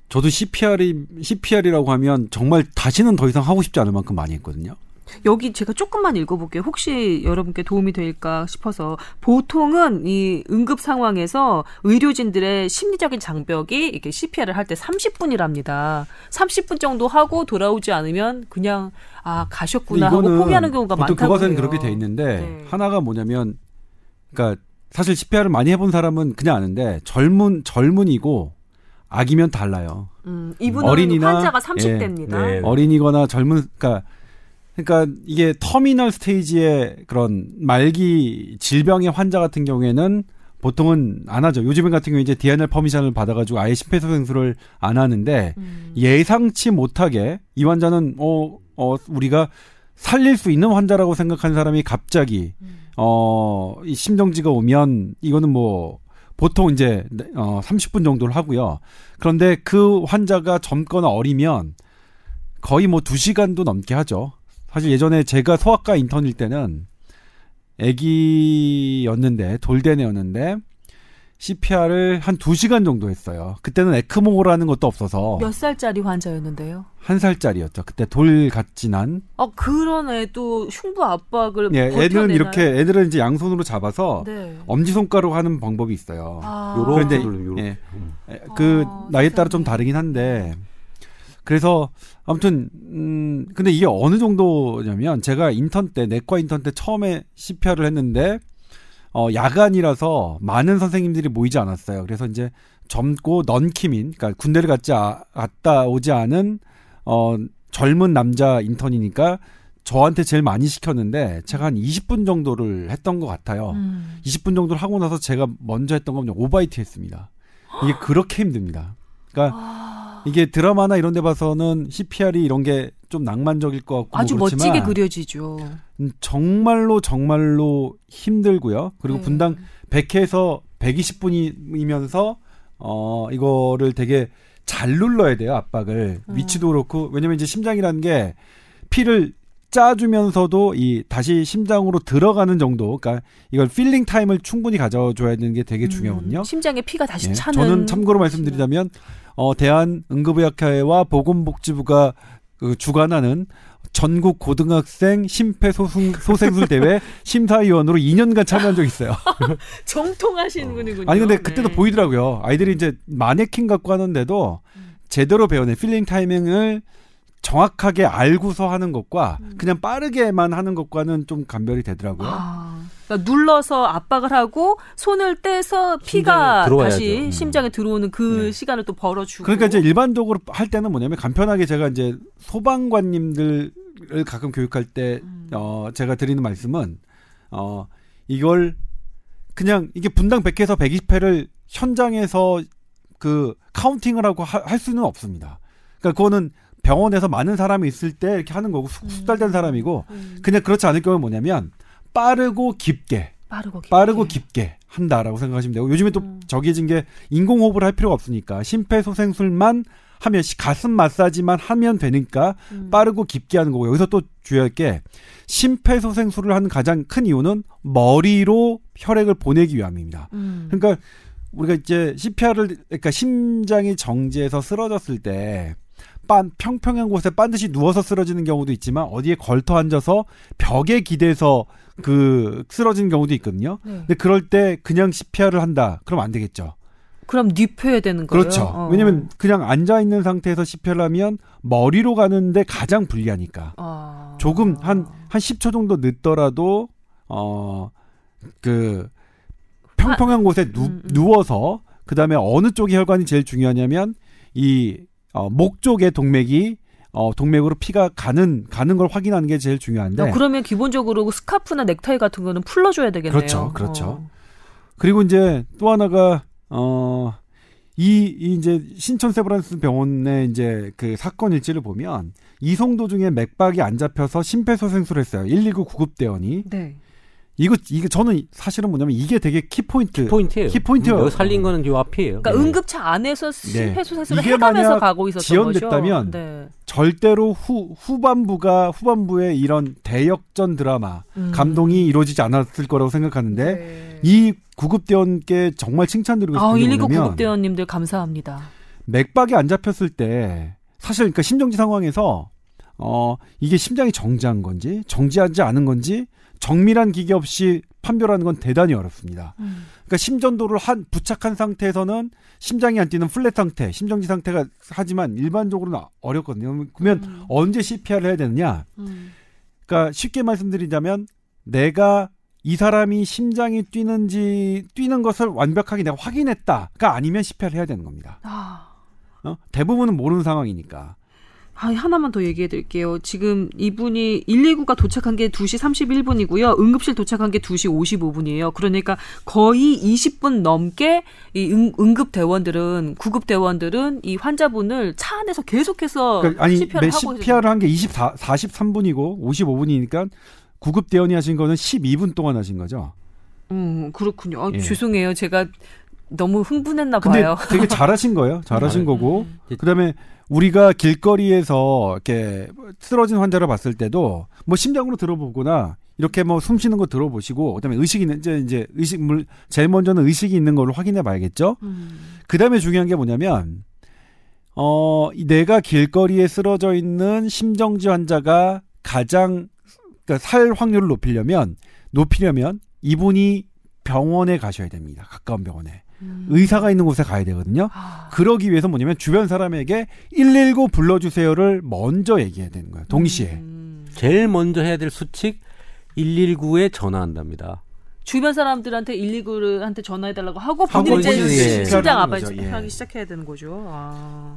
저도 CPR이 CPR이라고 하면 정말 다시는 더 이상 하고 싶지 않을 만큼 많이 했거든요. 여기 제가 조금만 읽어볼게요. 혹시 여러분께 도움이 될까 싶어서 보통은 이 응급 상황에서 의료진들의 심리적인 장벽이 이렇게 CPR을 할 때 30분이랍니다. 30분 정도 하고 돌아오지 않으면 그냥 아 가셨구나 하고 포기하는 경우가 많다고요. 그것은 그렇게 돼 있는데 네. 하나가 뭐냐면 그러니까 사실 CPR을 많이 해본 사람은 그냥 아는데 젊은 젊은이고 아기면 달라요. 음, 이분은 어린이나 환자가 30대입니다. 예, 네. 어린이거나 젊은 그러니까 그러니까 이게 터미널 스테이지의 그런 말기 질병의 환자 같은 경우에는 보통은 안 하죠. 요즘 같은 경우에 이제 DNR 퍼미션을 받아가지고 아예 심폐소생술을 안 하는데 음. 예상치 못하게 이 환자는 어, 어 우리가 살릴 수 있는 환자라고 생각하는 사람이 갑자기 음. 어이 심정지가 오면 이거는 뭐 보통 이제 어 30분 정도를 하고요. 그런데 그 환자가 젊거나 어리면 거의 뭐 2시간도 넘게 하죠. 사실 예전에 제가 소아과 인턴일 때는 아기였는데 돌대네였는데 CPR을 한 2시간 정도 했어요. 그때는 에크모라는 것도 없어서. 몇 살짜리 환자였는데요? 한 살짜리였죠. 그때 돌 같진 한. 어, 그런 애도 흉부 압박을 예, 애들은 이렇게 애들은 이제 양손으로 잡아서 네. 엄지손가락으로 하는 방법이 있어요. 아. 그런데 예, 그 아, 나이에 따라 좀 다르긴 한데 그래서 아무튼 음 근데 이게 어느 정도냐면 제가 인턴 때 내과 인턴 때 처음에 CPR을 했는데 어, 야간이라서 많은 선생님들이 모이지 않았어요. 그래서 이제 젊고 넌킴인, 그러니까 군대를 갔지 아, 갔다 오지 않은 어, 젊은 남자 인턴이니까 저한테 제일 많이 시켰는데 제가 한 20분 정도를 했던 것 같아요. 음. 20분 정도를 하고 나서 제가 먼저 했던 건 오바이트 했습니다. 이게 그렇게 힘듭니다. 그러니까 아... 이게 드라마나 이런 데 봐서는 CPR이 이런 게 좀 낭만적일 것 같고 아주 뭐 멋지게 그려지죠. 음, 정말로 정말로 힘들고요. 그리고 네. 분당 100회에서 120번이면서 어 이거를 되게 잘 눌러야 돼요 압박을 음. 위치도 그렇고 왜냐면 이제 심장이라는 게 피를 짜주면서도 이 다시 심장으로 들어가는 정도, 그러니까 이걸 filling time을 충분히 가져줘야 되는 게 되게 음, 중요하거든요. 심장에 피가 다시 예, 차는. 저는 참고로 말씀드리자면 어 대한 응급의학회와 보건복지부가 그 주관하는 전국 고등학생 심폐소생술 대회 심사위원으로 2년간 참여한 적 있어요. 정통하신 어. 분이군요. 아니 근데 그때도 네. 보이더라고요. 아이들이 이제 마네킹 갖고 하는데도 음. 제대로 배우는 filling timing을 정확하게 알고서 하는 것과 음. 그냥 빠르게만 하는 것과는 좀 감별이 되더라고요. 아, 그러니까 눌러서 압박을 하고 손을 떼서 피가 다시 음. 심장에 들어오는 그 네. 시간을 또 벌어주고. 그러니까 이제 일반적으로 할 때는 뭐냐면 간편하게 제가 이제 소방관님들을 가끔 교육할 때 음. 어, 제가 드리는 말씀은 어, 이걸 그냥 이게 분당 100회에서 120회를 현장에서 그 카운팅을 하고 하, 할 수는 없습니다. 그러니까 그거는 병원에서 많은 사람이 있을 때 이렇게 하는 거고 숙달된 음. 사람이고 음. 그냥 그렇지 않을 경우 뭐냐면 빠르고 깊게 빠르고 깊게, 빠르고 깊게 한다라고 생각하시면 되고 요즘에 또 음. 정해진 게 인공호흡을 할 필요가 없으니까 심폐소생술만 하면 가슴 마사지만 하면 되니까 음. 빠르고 깊게 하는 거고 여기서 또 주의할 게 심폐소생술을 하는 가장 큰 이유는 머리로 혈액을 보내기 위함입니다. 음. 그러니까 우리가 이제 CPR을 그러니까 심장이 정지해서 쓰러졌을 때 빤, 평평한 곳에 반드시 누워서 쓰러지는 경우도 있지만 어디에 걸터 앉아서 벽에 기대서 그 쓰러지는 경우도 있거든요. 네. 근데 그럴 때 그냥 CPR을 한다. 그럼 안 되겠죠. 그럼 눕혀야 되는 거예요. 그렇죠. 어. 왜냐면 그냥 앉아 있는 상태에서 CPR을 하면 머리로 가는데 가장 불리하니까. 어. 조금 한한 한 10초 정도 늦더라도 어그 평평한 곳에 누, 음, 음. 누워서 그다음에 어느 쪽이 혈관이 제일 중요하냐면 이 어, 목 쪽의 동맥이 어, 동맥으로 피가 가는 가는 걸 확인하는 게 제일 중요한데. 어, 그러면 기본적으로 스카프나 넥타이 같은 거는 풀러줘야 되겠네요. 그렇죠, 그렇죠. 어. 그리고 이제 또 하나가 어. 이, 이 이제 신촌 세브란스 병원의 이제 그 사건 일지를 보면 이송도 중에 맥박이 안 잡혀서 심폐소생술을 했어요. 119 구급대원이. 네. 이거 이게 저는 사실은 뭐냐면 이게 되게 키포인트 키포인트예요. 키포인트예요. 음, 살린 거는 요 앞이에요. 그러니까 네. 응급차 안에서 심폐소생술을 네. 해가면서 가고 있었던 지연됐다면 네. 절대로 후 후반부가 후반부에 이런 대역전 드라마 음. 감동이 이루어지지 않았을 거라고 생각하는데 네. 이 구급대원께 정말 칭찬드리고 싶은 아, 게 뭐냐면 구급대원님들 감사합니다. 맥박이 안 잡혔을 때 사실 그러니까 심정지 상황에서 어 이게 심장이 정지한 건지 정지하지 않은 건지 정밀한 기계 없이 판별하는 건 대단히 어렵습니다. 음. 그러니까 심전도를 한 부착한 상태에서는 심장이 안 뛰는 플랫 상태, 심정지 상태가 하지만 일반적으로는 어렵거든요. 그러면 음. 언제 CPR을 해야 되느냐? 음. 그러니까 쉽게 말씀드리자면 내가 이 사람이 심장이 뛰는지 뛰는 것을 완벽하게 내가 확인했다가 아니면 CPR을 해야 되는 겁니다. 아. 어? 대부분은 모르는 상황이니까. 아, 하나만 더 얘기해 드릴게요. 지금 이분이 119가 도착한 게 2시 31분이고요. 응급실 도착한 게 2시 55분이에요. 그러니까 거의 20분 넘게 이 응, 응급 대원들은 구급 대원들은 이 환자분을 차 안에서 계속해서 그러니까 아니, CPR을 하고 CPR을 한 게 24 43분이고 55분이니까 구급 대원이 하신 거는 12분 동안 하신 거죠. 음, 그렇군요. 아, 예. 죄송해요. 제가 너무 흥분했나 봐요. 근데 되게 잘하신 거예요. 잘하신 거고. 그다음에 우리가 길거리에서 이렇게 쓰러진 환자를 봤을 때도 뭐 심장으로 들어보거나 이렇게 뭐 숨 쉬는 거 들어보시고 그다음에 의식이 있는 이제 이제 의식물 제일 먼저는 의식이 있는 걸 확인해 봐야겠죠. 음. 그다음에 중요한 게 뭐냐면 어 내가 길거리에 쓰러져 있는 심정지 환자가 가장 그러니까 살 확률을 높이려면 높이려면 이분이 병원에 가셔야 됩니다. 가까운 병원에. 음. 의사가 있는 곳에 가야 되거든요. 아. 그러기 위해서 뭐냐면 주변 사람에게 119 불러주세요를 먼저 얘기해야 되는 거예요. 동시에. 음. 제일 먼저 해야 될 수칙 119에 전화한답니다. 주변 사람들한테 119한테 전화해달라고 하고 본인이 이제 예. 심장 압박을 예. 하기 시작해야 되는 거죠. 아.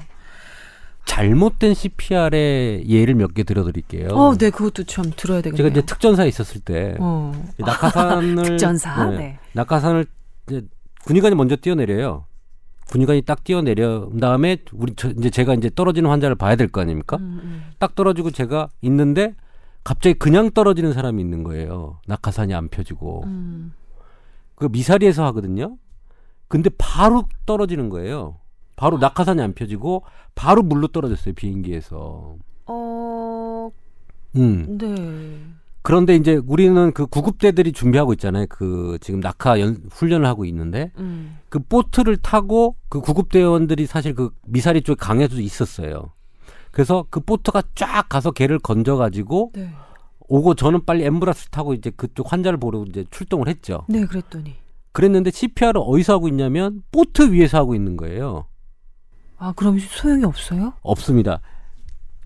잘못된 CPR의 예를 몇 개 들어드릴게요. 어, 네, 그것도 참 들어야 되겠네요. 제가 이제 특전사에 있었을 때 어. 낙하산을 특전사, 네, 네. 낙하산을 이제 군의관이 먼저 뛰어내려요. 군의관이 딱 뛰어내려 다음에 우리 저, 이제 제가 이제 떨어지는 환자를 봐야 될 거 아닙니까? 음, 음. 딱 떨어지고 제가 있는데 갑자기 그냥 떨어지는 사람이 있는 거예요. 낙하산이 안 펴지고 음. 그 미사리에서 하거든요. 근데 바로 떨어지는 거예요. 바로 낙하산이 안 펴지고 바로 물로 떨어졌어요 비행기에서. 어 음. 네. 그런데 이제 우리는 그 구급대들이 준비하고 있잖아요. 그 지금 낙하 연, 훈련을 하고 있는데 음. 그 보트를 타고 그 구급대원들이 사실 그 미사리 쪽 강에도 있었어요. 그래서 그 보트가 쫙 가서 개를 건져 가지고 네. 오고 저는 빨리 엠브라스 타고 이제 그쪽 환자를 보러 이제 출동을 했죠. 네, 그랬더니 그랬는데 CPR을 어디서 하고 있냐면 보트 위에서 하고 있는 거예요. 아, 그럼 소용이 없어요? 없습니다.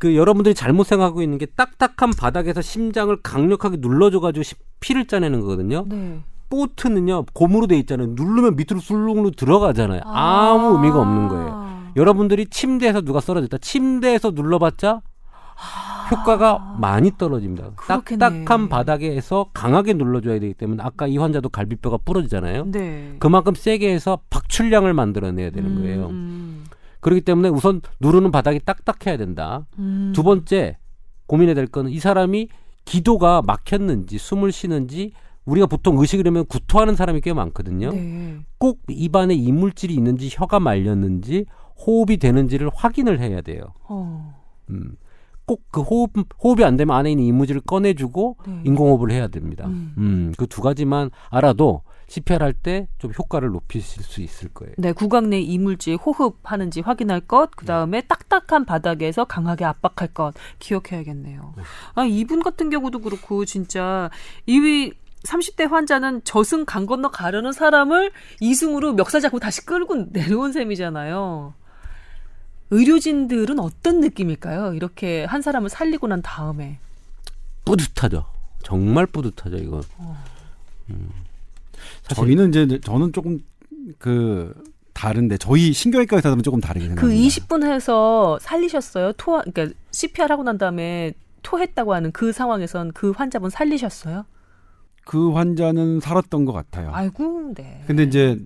그 여러분들이 잘못 생각하고 있는 게 딱딱한 바닥에서 심장을 강력하게 눌러줘가지고 피를 짜내는 거거든요. 네. 보트는요 고무로 돼 있잖아요. 누르면 밑으로 술렁로 들어가잖아요. 아~ 무 의미가 없는 거예요. 여러분들이 침대에서 누가 쓰러졌다. 침대에서 눌러봤자 효과가 많이 떨어집니다. 그렇겠네. 딱딱한 바닥에서 강하게 눌러줘야 되기 때문에 아까 이 환자도 갈비뼈가 부러지잖아요. 네. 그만큼 세게 해서 박출량을 만들어내야 되는 거예요. 음. 음. 그렇기 때문에 우선 누르는 바닥이 딱딱해야 된다. 음. 두 번째 고민해야 될 거는 이 사람이 기도가 막혔는지 숨을 쉬는지 우리가 보통 의식을 하면 구토하는 사람이 꽤 많거든요. 네. 꼭 입안에 이물질이 있는지 혀가 말렸는지 호흡이 되는지를 확인을 해야 돼요. 어. 음. 꼭 그 호흡 호흡이 안 되면 안에 있는 이물질을 꺼내주고 네. 인공호흡을 해야 됩니다. 음, 음 그 두 가지만 알아도 CPR 할때 좀 효과를 높이실 수 있을 거예요. 네, 구강 내 이물질 호흡하는지 확인할 것, 그 다음에 네. 딱딱한 바닥에서 강하게 압박할 것 기억해야겠네요. 네. 아 이분 같은 경우도 그렇고 진짜 이 30대 환자는 저승 강 건너 가려는 사람을 이승으로 멱살 잡고 다시 끌고 내려온 셈이잖아요. 의료진들은 어떤 느낌일까요? 이렇게 한 사람을 살리고 난 다음에 뿌듯하죠. 정말 뿌듯하죠. 이거. 어. 음. 저희는 이제 저는 조금 그 다른데 저희 신경외과 의사들은 조금 다르게 생각합니다. 그 20분 해서 살리셨어요? 토 그러니까 CPR 하고 난 다음에 토했다고 하는 그 상황에선 그 환자분 살리셨어요? 그 환자는 살았던 것 같아요. 아이고, 네. 근데 이제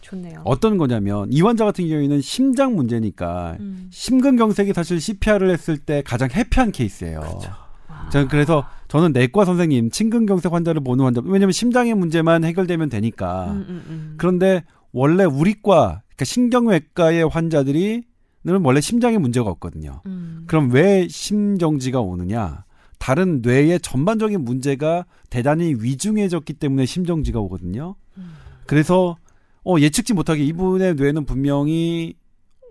좋네요. 어떤 거냐면 이 환자 같은 경우에는 심장 문제니까 음. 심근경색이 사실 CPR을 했을 때 가장 해피한 케이스예요. 그렇죠. 저는 그래서 저는 내과 선생님 심근경색 환자를 보는 환자 왜냐면 심장의 문제만 해결되면 되니까. 음, 음, 음. 그런데 원래 우리과 그러니까 신경외과의 환자들이 는 원래 심장에 문제가 없거든요. 음. 그럼 왜 심정지가 오느냐? 다른 뇌의 전반적인 문제가 대단히 위중해졌기 때문에 심정지가 오거든요. 음. 그래서 어, 예측지 못하게 이분의 뇌는 분명히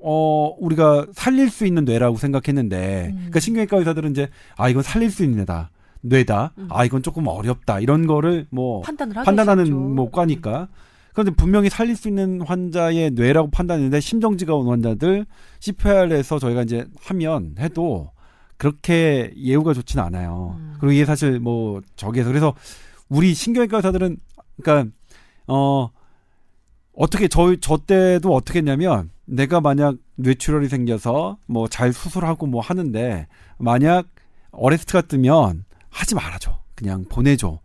어, 우리가 살릴 수 있는 뇌라고 생각했는데, 음. 그러니까 신경외과 의사들은 이제, 아, 이건 살릴 수 있는 뇌다. 뇌다. 음. 아, 이건 조금 어렵다. 이런 거를 뭐, 판단을 판단하는 뭐, 과니까. 그런데 분명히 살릴 수 있는 환자의 뇌라고 판단했는데, 심정지가 온 환자들, CPR에서 저희가 이제 하면, 해도, 그렇게 예후가 좋지는 않아요. 음. 그리고 이게 사실 뭐, 저기에서, 그래서, 우리 신경외과 의사들은, 그러니까, 어, 어떻게 저 저 때도 어떻게 했냐면 내가 만약 뇌출혈이 생겨서 뭐 잘 수술하고 뭐 하는데 만약 arrest가 뜨면 하지 말아줘. 그냥 보내줘.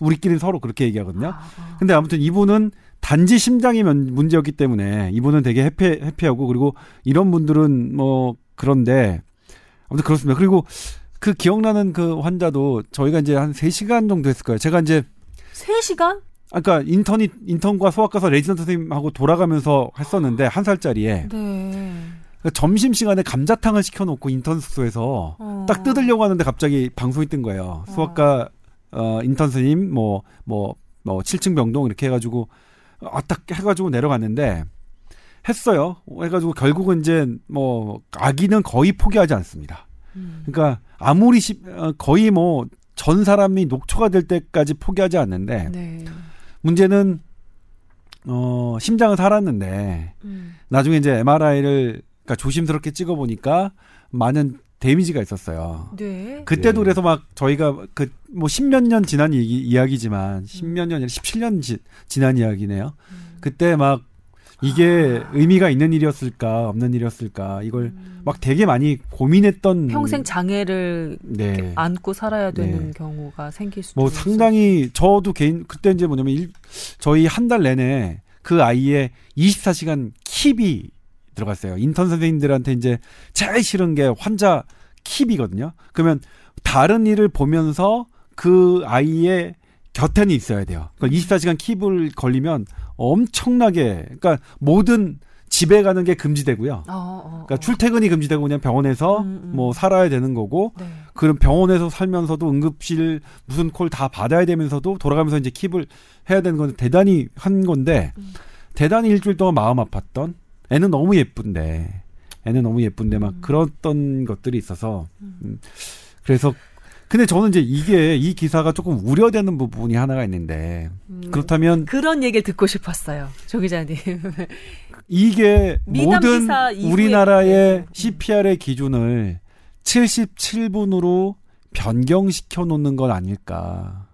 우리끼리 서로 그렇게 얘기하거든요. 아, 아. 근데 아무튼 이분은 단지 심장이 문제였기 때문에 이분은 되게 happy, happy하고 그리고 이런 분들은 뭐 그런데 아무튼 그렇습니다. 그리고 그 기억나는 그 환자도 저희가 이제 한 3시간 정도 했을 거예요. 제가 이제 3시간? 아까 그러니까 인턴이 인턴과 소아과서 레지던트 선생님하고 돌아가면서 했었는데 한 살짜리에. 네. 그러니까 점심 시간에 감자탕을 시켜놓고 인턴 숙소에서 어. 딱 뜯으려고 하는데 갑자기 방송이 뜬 거예요. 어. 수학과 어, 인턴 선생님 뭐뭐 뭐, 뭐 7층 병동 이렇게 해가지고 아, 딱 해가지고 내려갔는데 했어요. 해가지고 결국은 이제 뭐 아기는 거의 포기하지 않습니다. 음. 그러니까 아무리 시, 어, 거의 뭐 전 사람이 녹초가 될 때까지 포기하지 않는데. 네. 문제는 어 심장은 살았는데 음. 나중에 이제 MRI를 그러니까 조심스럽게 찍어 보니까 많은 데미지가 있었어요. 네. 그때도 네. 그래서 막 저희가 그 뭐 십몇 년 지난 얘기, 이야기지만 십몇 년이 아니라 17년 지, 지난 이야기네요. 음. 그때 막 이게 아. 의미가 있는 일이었을까 없는 일이었을까 이걸 음. 막 되게 많이 고민했던 평생 장애를 네. 안고 살아야 되는 네. 경우가 생길 수도 뭐 상당히 저도 개인 그때 이제 뭐냐면 일, 저희 한 달 내내 그 아이의 24시간 킵이 들어갔어요. 인턴 선생님들한테 이제 제일 싫은 게 환자 킵이거든요. 그러면 다른 일을 보면서 그 아이의 곁에는 있어야 돼요. 그러니까 24시간 킵을 걸리면 엄청나게 그러니까 모든 집에 가는 게 금지되고요. 어, 어, 그러니까 어. 출퇴근이 금지되고 그냥 병원에서 음, 음. 뭐 살아야 되는 거고 네. 그런 병원에서 살면서도 응급실 무슨 콜 다 받아야 되면서도 돌아가면서 이제 킵을 해야 되는 건 대단히 한 건데 음. 대단히 일주일 동안 마음 아팠던 애는 너무 예쁜데 애는 너무 예쁜데 막 음. 그랬던 것들이 있어서 음. 음. 그래서 근데 저는 이제 이게 이 기사가 조금 우려되는 부분이 하나가 있는데 음, 그렇다면 그런 얘기를 듣고 싶었어요, 조 기자님. 이게 모든 우리나라의 CPR의 기준을 77분으로 변경시켜 놓는 건 아닐까.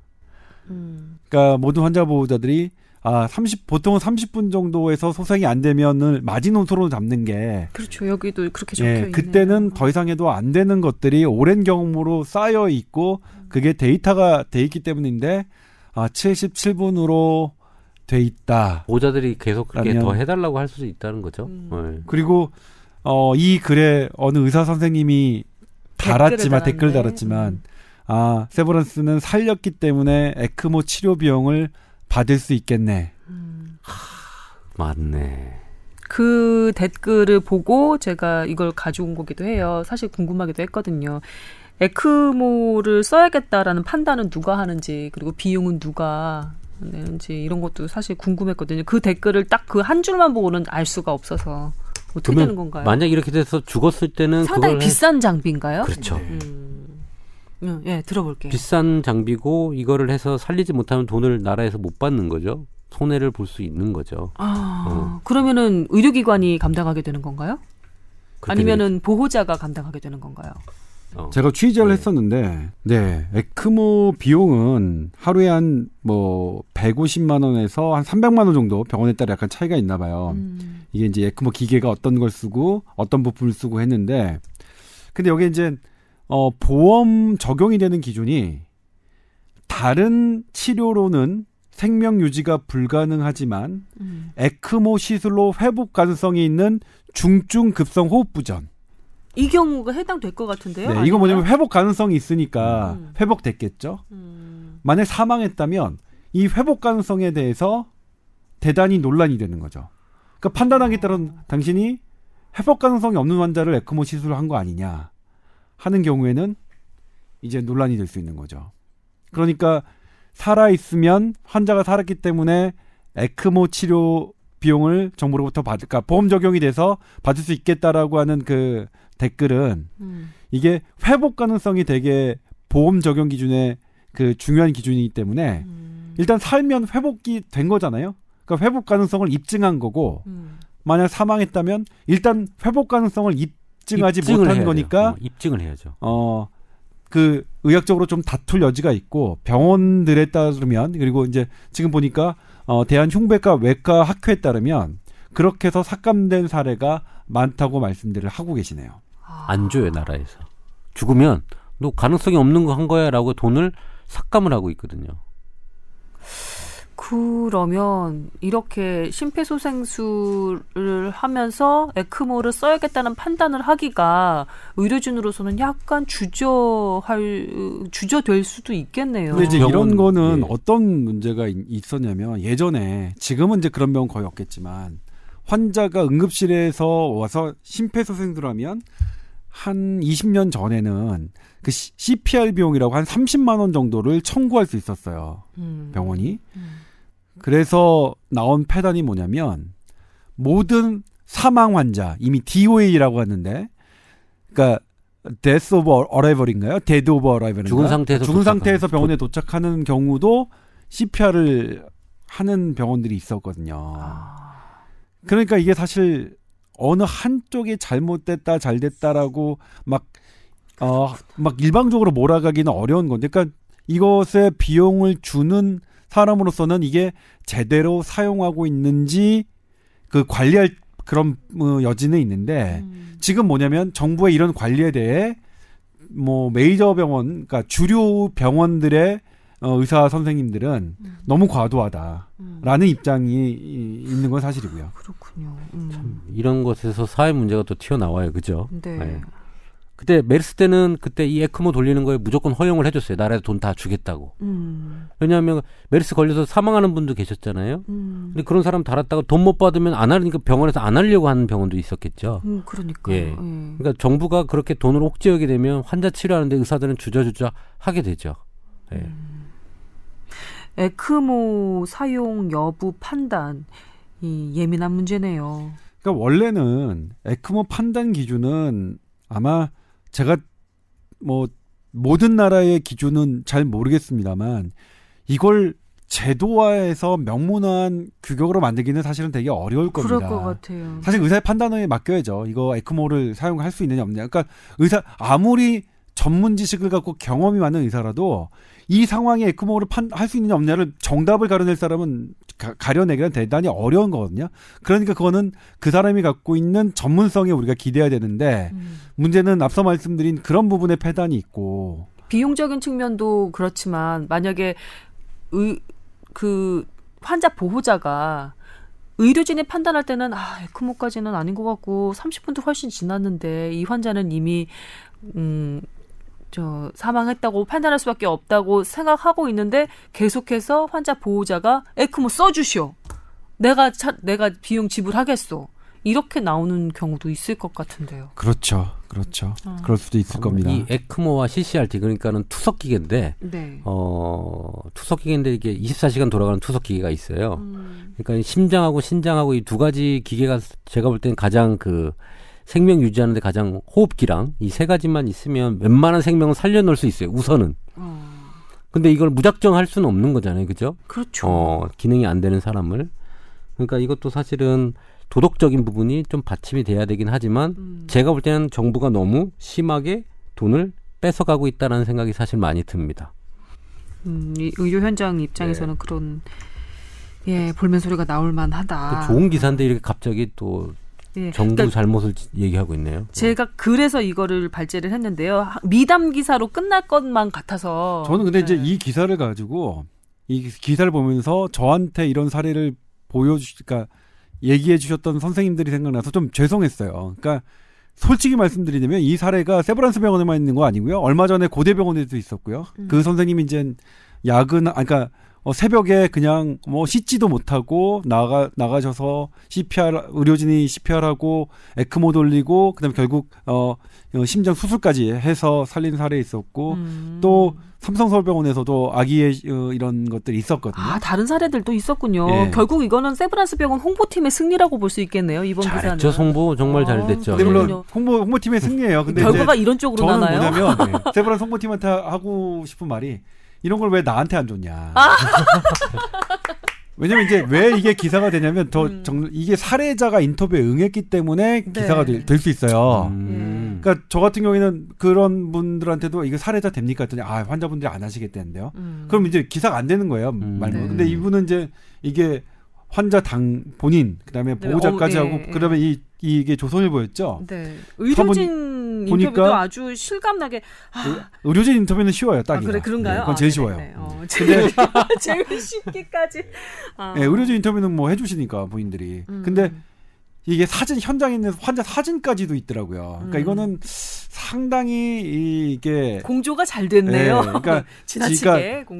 음. 그러니까 모든 환자 보호자들이 아, 30 보통은 30분 정도에서 소생이 안 되면은 마지노선으로 잡는 게 그렇죠. 여기도 그렇게 적혀 예, 있네요. 그때는 더 이상 해도 안 되는 것들이 오랜 경험으로 쌓여 있고 그게 데이터가 돼 있기 때문인데 아, 77분으로 돼 있다. 보자들이 계속 그렇게 더 해달라고 할 수도 있다는 거죠. 음. 네. 그리고 어, 이 글에 어느 의사 선생님이 달았지만 댓글 달았지만 음. 아 세브란스는 살렸기 때문에 에크모 치료 비용을 받을 수 있겠네. 음. 하, 맞네. 그 댓글을 보고 제가 이걸 가져온 거기도 해요. 사실 궁금하기도 했거든요. 에크모를 써야겠다라는 판단은 누가 하는지 그리고 비용은 누가 내는지 이런 것도 사실 궁금했거든요. 그 댓글을 딱 그 한 줄만 보고는 알 수가 없어서 어떻게 되는 건가요? 만약 이렇게 돼서 죽었을 때는 상당히 비싼 장비인가요? 그렇죠. 음. 예, 들어볼게요. 비싼 장비고 이거를 해서 살리지 못하면 돈을 나라에서 못 받는 거죠. 손해를 볼 수 있는 거죠. 아, 어. 그러면은 의료기관이 감당하게 되는 건가요? 아니면은 보호자가 감당하게 되는 건가요? 어. 제가 취재를 네. 했었는데, 네, 에크모 비용은 하루에 한 뭐 150만 원에서 한 300만 원 정도 병원에 따라 약간 차이가 있나 봐요. 음. 이게 이제 에크모 기계가 어떤 걸 쓰고 어떤 부품을 쓰고 했는데, 근데 여기 이제 어, 보험 적용이 되는 기준이 다른 치료로는 생명 유지가 불가능하지만 음. 에크모 시술로 회복 가능성이 있는 중증 급성 호흡 부전. 이 경우가 해당될 것 같은데요. 네, 이거 뭐냐면 회복 가능성이 있으니까 음. 회복됐겠죠. 음. 만약 사망했다면 이 회복 가능성에 대해서 대단히 논란이 되는 거죠. 그러니까 판단하기에 따른 당신이 회복 가능성이 없는 환자를 에크모 시술을 한 거 아니냐. 하는 경우에는 이제 논란이 될 수 있는 거죠. 그러니까 살아 있으면 환자가 살았기 때문에 에크모 치료 비용을 정부로부터 받을까 그러니까 보험 적용이 돼서 받을 수 있겠다라고 하는 그 댓글은 음. 이게 회복 가능성이 되게 보험 적용 기준의 그 중요한 기준이기 때문에 음. 일단 살면 회복이 된 거잖아요. 그러니까 회복 가능성을 입증한 거고 음. 만약 사망했다면 일단 회복 가능성을 입 입증하지 못한 거니까 어, 입증을 해야죠. 어. 그 의학적으로 좀 다툴 여지가 있고 병원들에 따르면 그리고 이제 지금 보니까 어 대한 흉배과 외과 학회에 따르면 그렇게 해서 삭감된 사례가 많다고 말씀들을 하고 계시네요. 안 줘요 나라에서 죽으면 너 가능성이 없는 거 한 거야라고 돈을 삭감을 하고 있거든요. 그러면 이렇게 심폐소생술을 하면서 에크모를 써야겠다는 판단을 하기가 의료진으로서는 약간 주저할 주저될 수도 있겠네요. 근데 이제 이런 거는 예. 어떤 문제가 있었냐면 예전에 지금은 이제 그런 병은 거의 없겠지만 환자가 응급실에서 와서 심폐소생술 하면 한 20년 전에는 그 CPR 비용이라고 한 30만 원 정도를 청구할 수 있었어요. 음. 병원이. 음. 그래서 나온 패단이 뭐냐면 모든 사망 환자 이미 DOA라고 하는데 그러니까 death of arrival인가요? dead of arrival인가? 죽은 상태에서 죽은 상태에서 병원에 도착하는 경우도 CPR을 하는 병원들이 있었거든요. 그러니까 이게 사실 어느 한쪽이 잘못됐다 잘됐다라고 막 어, 막 일방적으로 몰아가기는 어려운 건데, 그러니까 이것에 비용을 주는 사람으로서는 이게 제대로 사용하고 있는지 그 관리할 그런 어, 여지는 있는데 음. 지금 뭐냐면 정부의 이런 관리에 대해 뭐 메이저 병원 그러니까 주류 병원들의 어, 의사 선생님들은 음. 너무 과도하다라는 음. 입장이 있는 건 사실이고요. 그렇군요. 음. 참 이런 것에서 사회 문제가 또 튀어나와요, 그죠? 네. 네. 그때 메르스 때는 그때 이 에크모 돌리는 거에 무조건 허용을 해줬어요. 나라에서 돈다 주겠다고. 음. 왜냐하면 메르스 걸려서 사망하는 분도 계셨잖아요. 음. 근데 그런 사람 달았다가 돈 못 받으면 안 하니까 병원에서 안 하려고 하는 병원도 있었겠죠. 음, 그러니까. 예. 음. 그러니까 정부가 그렇게 돈을 옥죄하게 되면 환자 치료하는데 의사들은 주저주저 하게 되죠. 예. 음. 에크모 사용 여부 판단 이 예민한 문제네요. 그러니까 원래는 에크모 판단 기준은 아마 제가 뭐 모든 나라의 기준은 잘 모르겠습니다만 이걸 제도화해서 명문화한 규격으로 만들기는 사실은 되게 어려울 겁니다. 그럴 것 같아요. 사실 의사의 판단에 맡겨야죠. 이거 에크모를 사용할 수 있느냐 없느냐. 그러니까 의사 아무리 전문 지식을 갖고 경험이 많은 의사라도 이 상황에 에크모를 할 수 있느냐 없느냐를 정답을 가려낼 사람은 가, 려내기는 대단히 어려운 거거든요. 그러니까 그거는 그 사람이 갖고 있는 전문성에 우리가 기대해야 되는데 음. 문제는 앞서 말씀드린 그런 부분에 폐단이 있고 비용적인 측면도 그렇지만 만약에 의, 그 환자 보호자가 의료진이 판단할 때는 아 에크모까지는 아닌 것 같고 30분도 훨씬 지났는데 이 환자는 이미 음. 저 사망했다고 판단할 수밖에 없다고 생각하고 있는데 계속해서 환자 보호자가 에크모 써주시오. 내가 차, 내가 비용 지불하겠소. 이렇게 나오는 경우도 있을 것 같은데요. 그렇죠, 그렇죠. 어. 그럴 수도 있을 겁니다. 이 에크모와 CCRT 그러니까는 투석 기계인데, 네. 어 투석 기계인데 이게 24시간 돌아가는 투석 기계가 있어요. 음. 그러니까 심장하고 신장하고 이 두 가지 기계가 제가 볼 때는 가장 그 생명 유지하는데 가장 호흡기랑 이 세 가지만 있으면 웬만한 생명을 살려놓을 수 있어요. 우선은. 어. 근데 이걸 무작정 할 수는 없는 거잖아요. 그죠? 그렇죠. 어, 기능이 안 되는 사람을. 그러니까 이것도 사실은 도덕적인 부분이 좀 받침이 돼야 되긴 하지만 음. 제가 볼 때는 정부가 너무 심하게 돈을 뺏어가고 있다는 생각이 사실 많이 듭니다. 음, 이 의료 현장 입장에서는 네. 그런 예 볼멘 소리가 나올 만하다. 좋은 기사인데 이렇게 갑자기 또 예. 정부 그러니까 잘못을 얘기하고 있네요. 제가 그래서 이거를 발제를 했는데요. 미담 기사로 끝날 것만 같아서. 저는 근데 네. 이제 이 기사를 가지고 이 기사를 보면서 저한테 이런 사례를 보여주, 그러니까 얘기해 주셨던 선생님들이 생각나서 좀 죄송했어요. 그러니까 솔직히 말씀드리자면 이 사례가 세브란스 병원에만 있는 거 아니고요. 얼마 전에 고대병원에도 있었고요. 음. 그 선생님이 이제 야근, 아, 그러니까 어, 새벽에 그냥 뭐 씻지도 못하고 나가 나가셔서 CPR 의료진이 CPR하고 에크모 돌리고 그다음에 결국 어, 어 심장 수술까지 해서 살린 사례 있었고 음. 또 삼성서울병원에서도 아기의 어, 이런 것들이 있었거든요. 아 다른 사례들도 있었군요. 예. 결국 이거는 세브란스 병원 홍보팀의 승리라고 볼 수 있겠네요. 이번 잘했죠, 기사는. 홍보 정말 잘 아, 됐죠. 네, 물론 홍보 홍보팀의 승리예요. 근데 결과가 이런 쪽으로 저는 나나요? 뭐냐면 네. 세브란스 홍보팀한테 하고 싶은 말이 이런 걸 왜 나한테 안 줬냐. 아. 왜냐면 이제 왜 이게 기사가 되냐면 더 음. 정, 이게 사례자가 인터뷰에 응했기 때문에 네. 기사가 될 수 있어요. 음. 그러니까 저 같은 경우에는 그런 분들한테도 이거 사례자 됩니까 했더니 아 환자분들이 안 하시겠다는데요. 음. 그럼 이제 기사가 안 되는 거예요 음. 말로. 네. 근데 이분은 이제 이게 환자 당 본인 그다음에 네, 보호자까지 네. 어, 예, 하고 그다음에 이 이게 조선일보였죠. 네. 의료진 인터뷰도 아주 실감나게. 아. 의료진 인터뷰는 쉬워요, 딱. 아, 그래 그런가요? 네, 그건 제일 아, 쉬워요. 네, 어, 제일, 제일 쉽게까지. 아. 네, 의료진 인터뷰는 뭐 해주시니까 부인들이. 음. 근데 이게 사진 현장에 있는 환자 사진까지도 있더라고요. 그러니까 음. 이거는 상당히 이게 공조가 잘 됐네요. 네, 그러니까 지가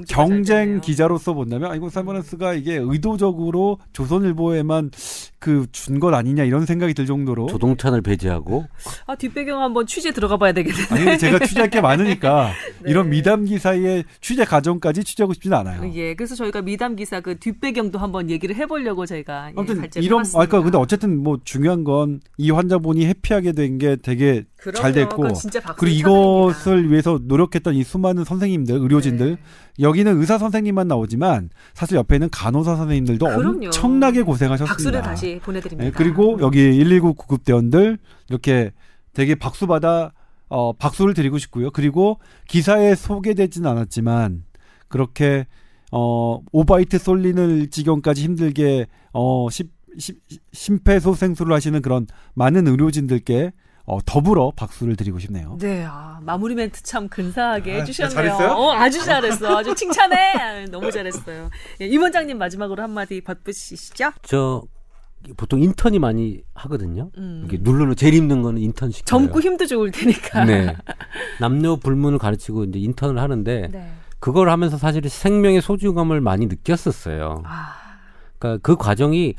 경쟁 기자로서 본다면 아이고 사이버런스가 이게 의도적으로 조선일보에만 그 준 것 아니냐 이런 생각이 들 정도로 조동찬을 배제하고 아 뒷배경 한번 취재 들어가 봐야 되겠네. 아니 제가 취재할 게 많으니까 네. 이런 미담 기사의 취재 과정까지 취재하고 싶지는 않아요. 예, 그래서 저희가 미담 기사 그 뒷배경도 한번 얘기를 해보려고 저희가 예, 아무튼 예, 이런 아까 그러니까 근데 어쨌든 뭐 중요한 건 이 환자분이 해피하게 된 게 되게 그럼요. 잘 됐고 그리고 이것을 됩니다. 위해서 노력했던 이 수많은 선생님들, 의료진들 네. 여기는 의사 선생님만 나오지만 사실 옆에 있는 간호사 선생님들도 그럼요. 엄청나게 고생하셨습니다. 박수를 다시 보내드립니다. 네, 그리고 여기 119 구급대원들 이렇게 되게 박수 받아 어, 박수를 드리고 싶고요. 그리고 기사에 소개되지는 않았지만 그렇게 어, 오바이트 쏠리는 지경까지 힘들게 어, 10 심폐소생술을 하시는 그런 많은 의료진들께 어, 더불어 박수를 드리고 싶네요. 네, 아, 마무리 멘트 참 근사하게 아, 네, 해주셨네요. 잘했어요? 어, 아주 잘했어. 아주 칭찬해. 아, 너무 잘했어요. 예, 임 원장님 마지막으로 한마디 받으시죠. 저 보통 인턴이 많이 하거든요. 음. 이게 누르는 제일 힘든 거는 인턴식. 젊고 힘도 좋을 테니까. 네. 남녀 불문을 가르치고 이제 인턴을 하는데 네. 그걸 하면서 사실 생명의 소중함을 많이 느꼈었어요. 아. 그러니까 그 과정이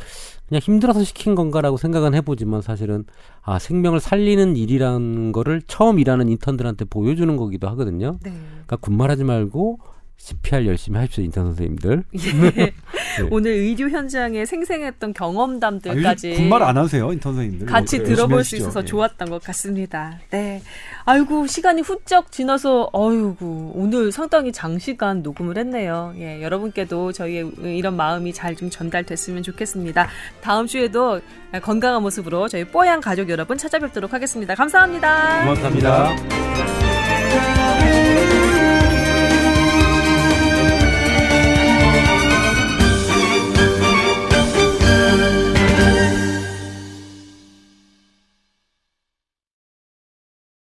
그냥 힘들어서 시킨 건가라고 생각은 해보지만 사실은 아 생명을 살리는 일이라는 거를 처음 일하는 인턴들한테 보여주는 거기도 하거든요. 네. 그러니까 군말하지 말고 CPR 열심히 하십시오 인턴 선생님들. 예. 네. 오늘 의료 현장에 생생했던 경험담들까지 아, 군말 안 하세요 인턴 선생님들. 같이 네, 들어볼 수 있어서 네. 좋았던 것 같습니다. 네. 아이고 시간이 훌쩍 지나서 어이구 오늘 상당히 장시간 녹음을 했네요. 예, 여러분께도 저희의 이런 마음이 잘 좀 전달됐으면 좋겠습니다. 다음 주에도 건강한 모습으로 저희 뽀얀 가족 여러분 찾아뵙도록 하겠습니다. 감사합니다. 고맙습니다.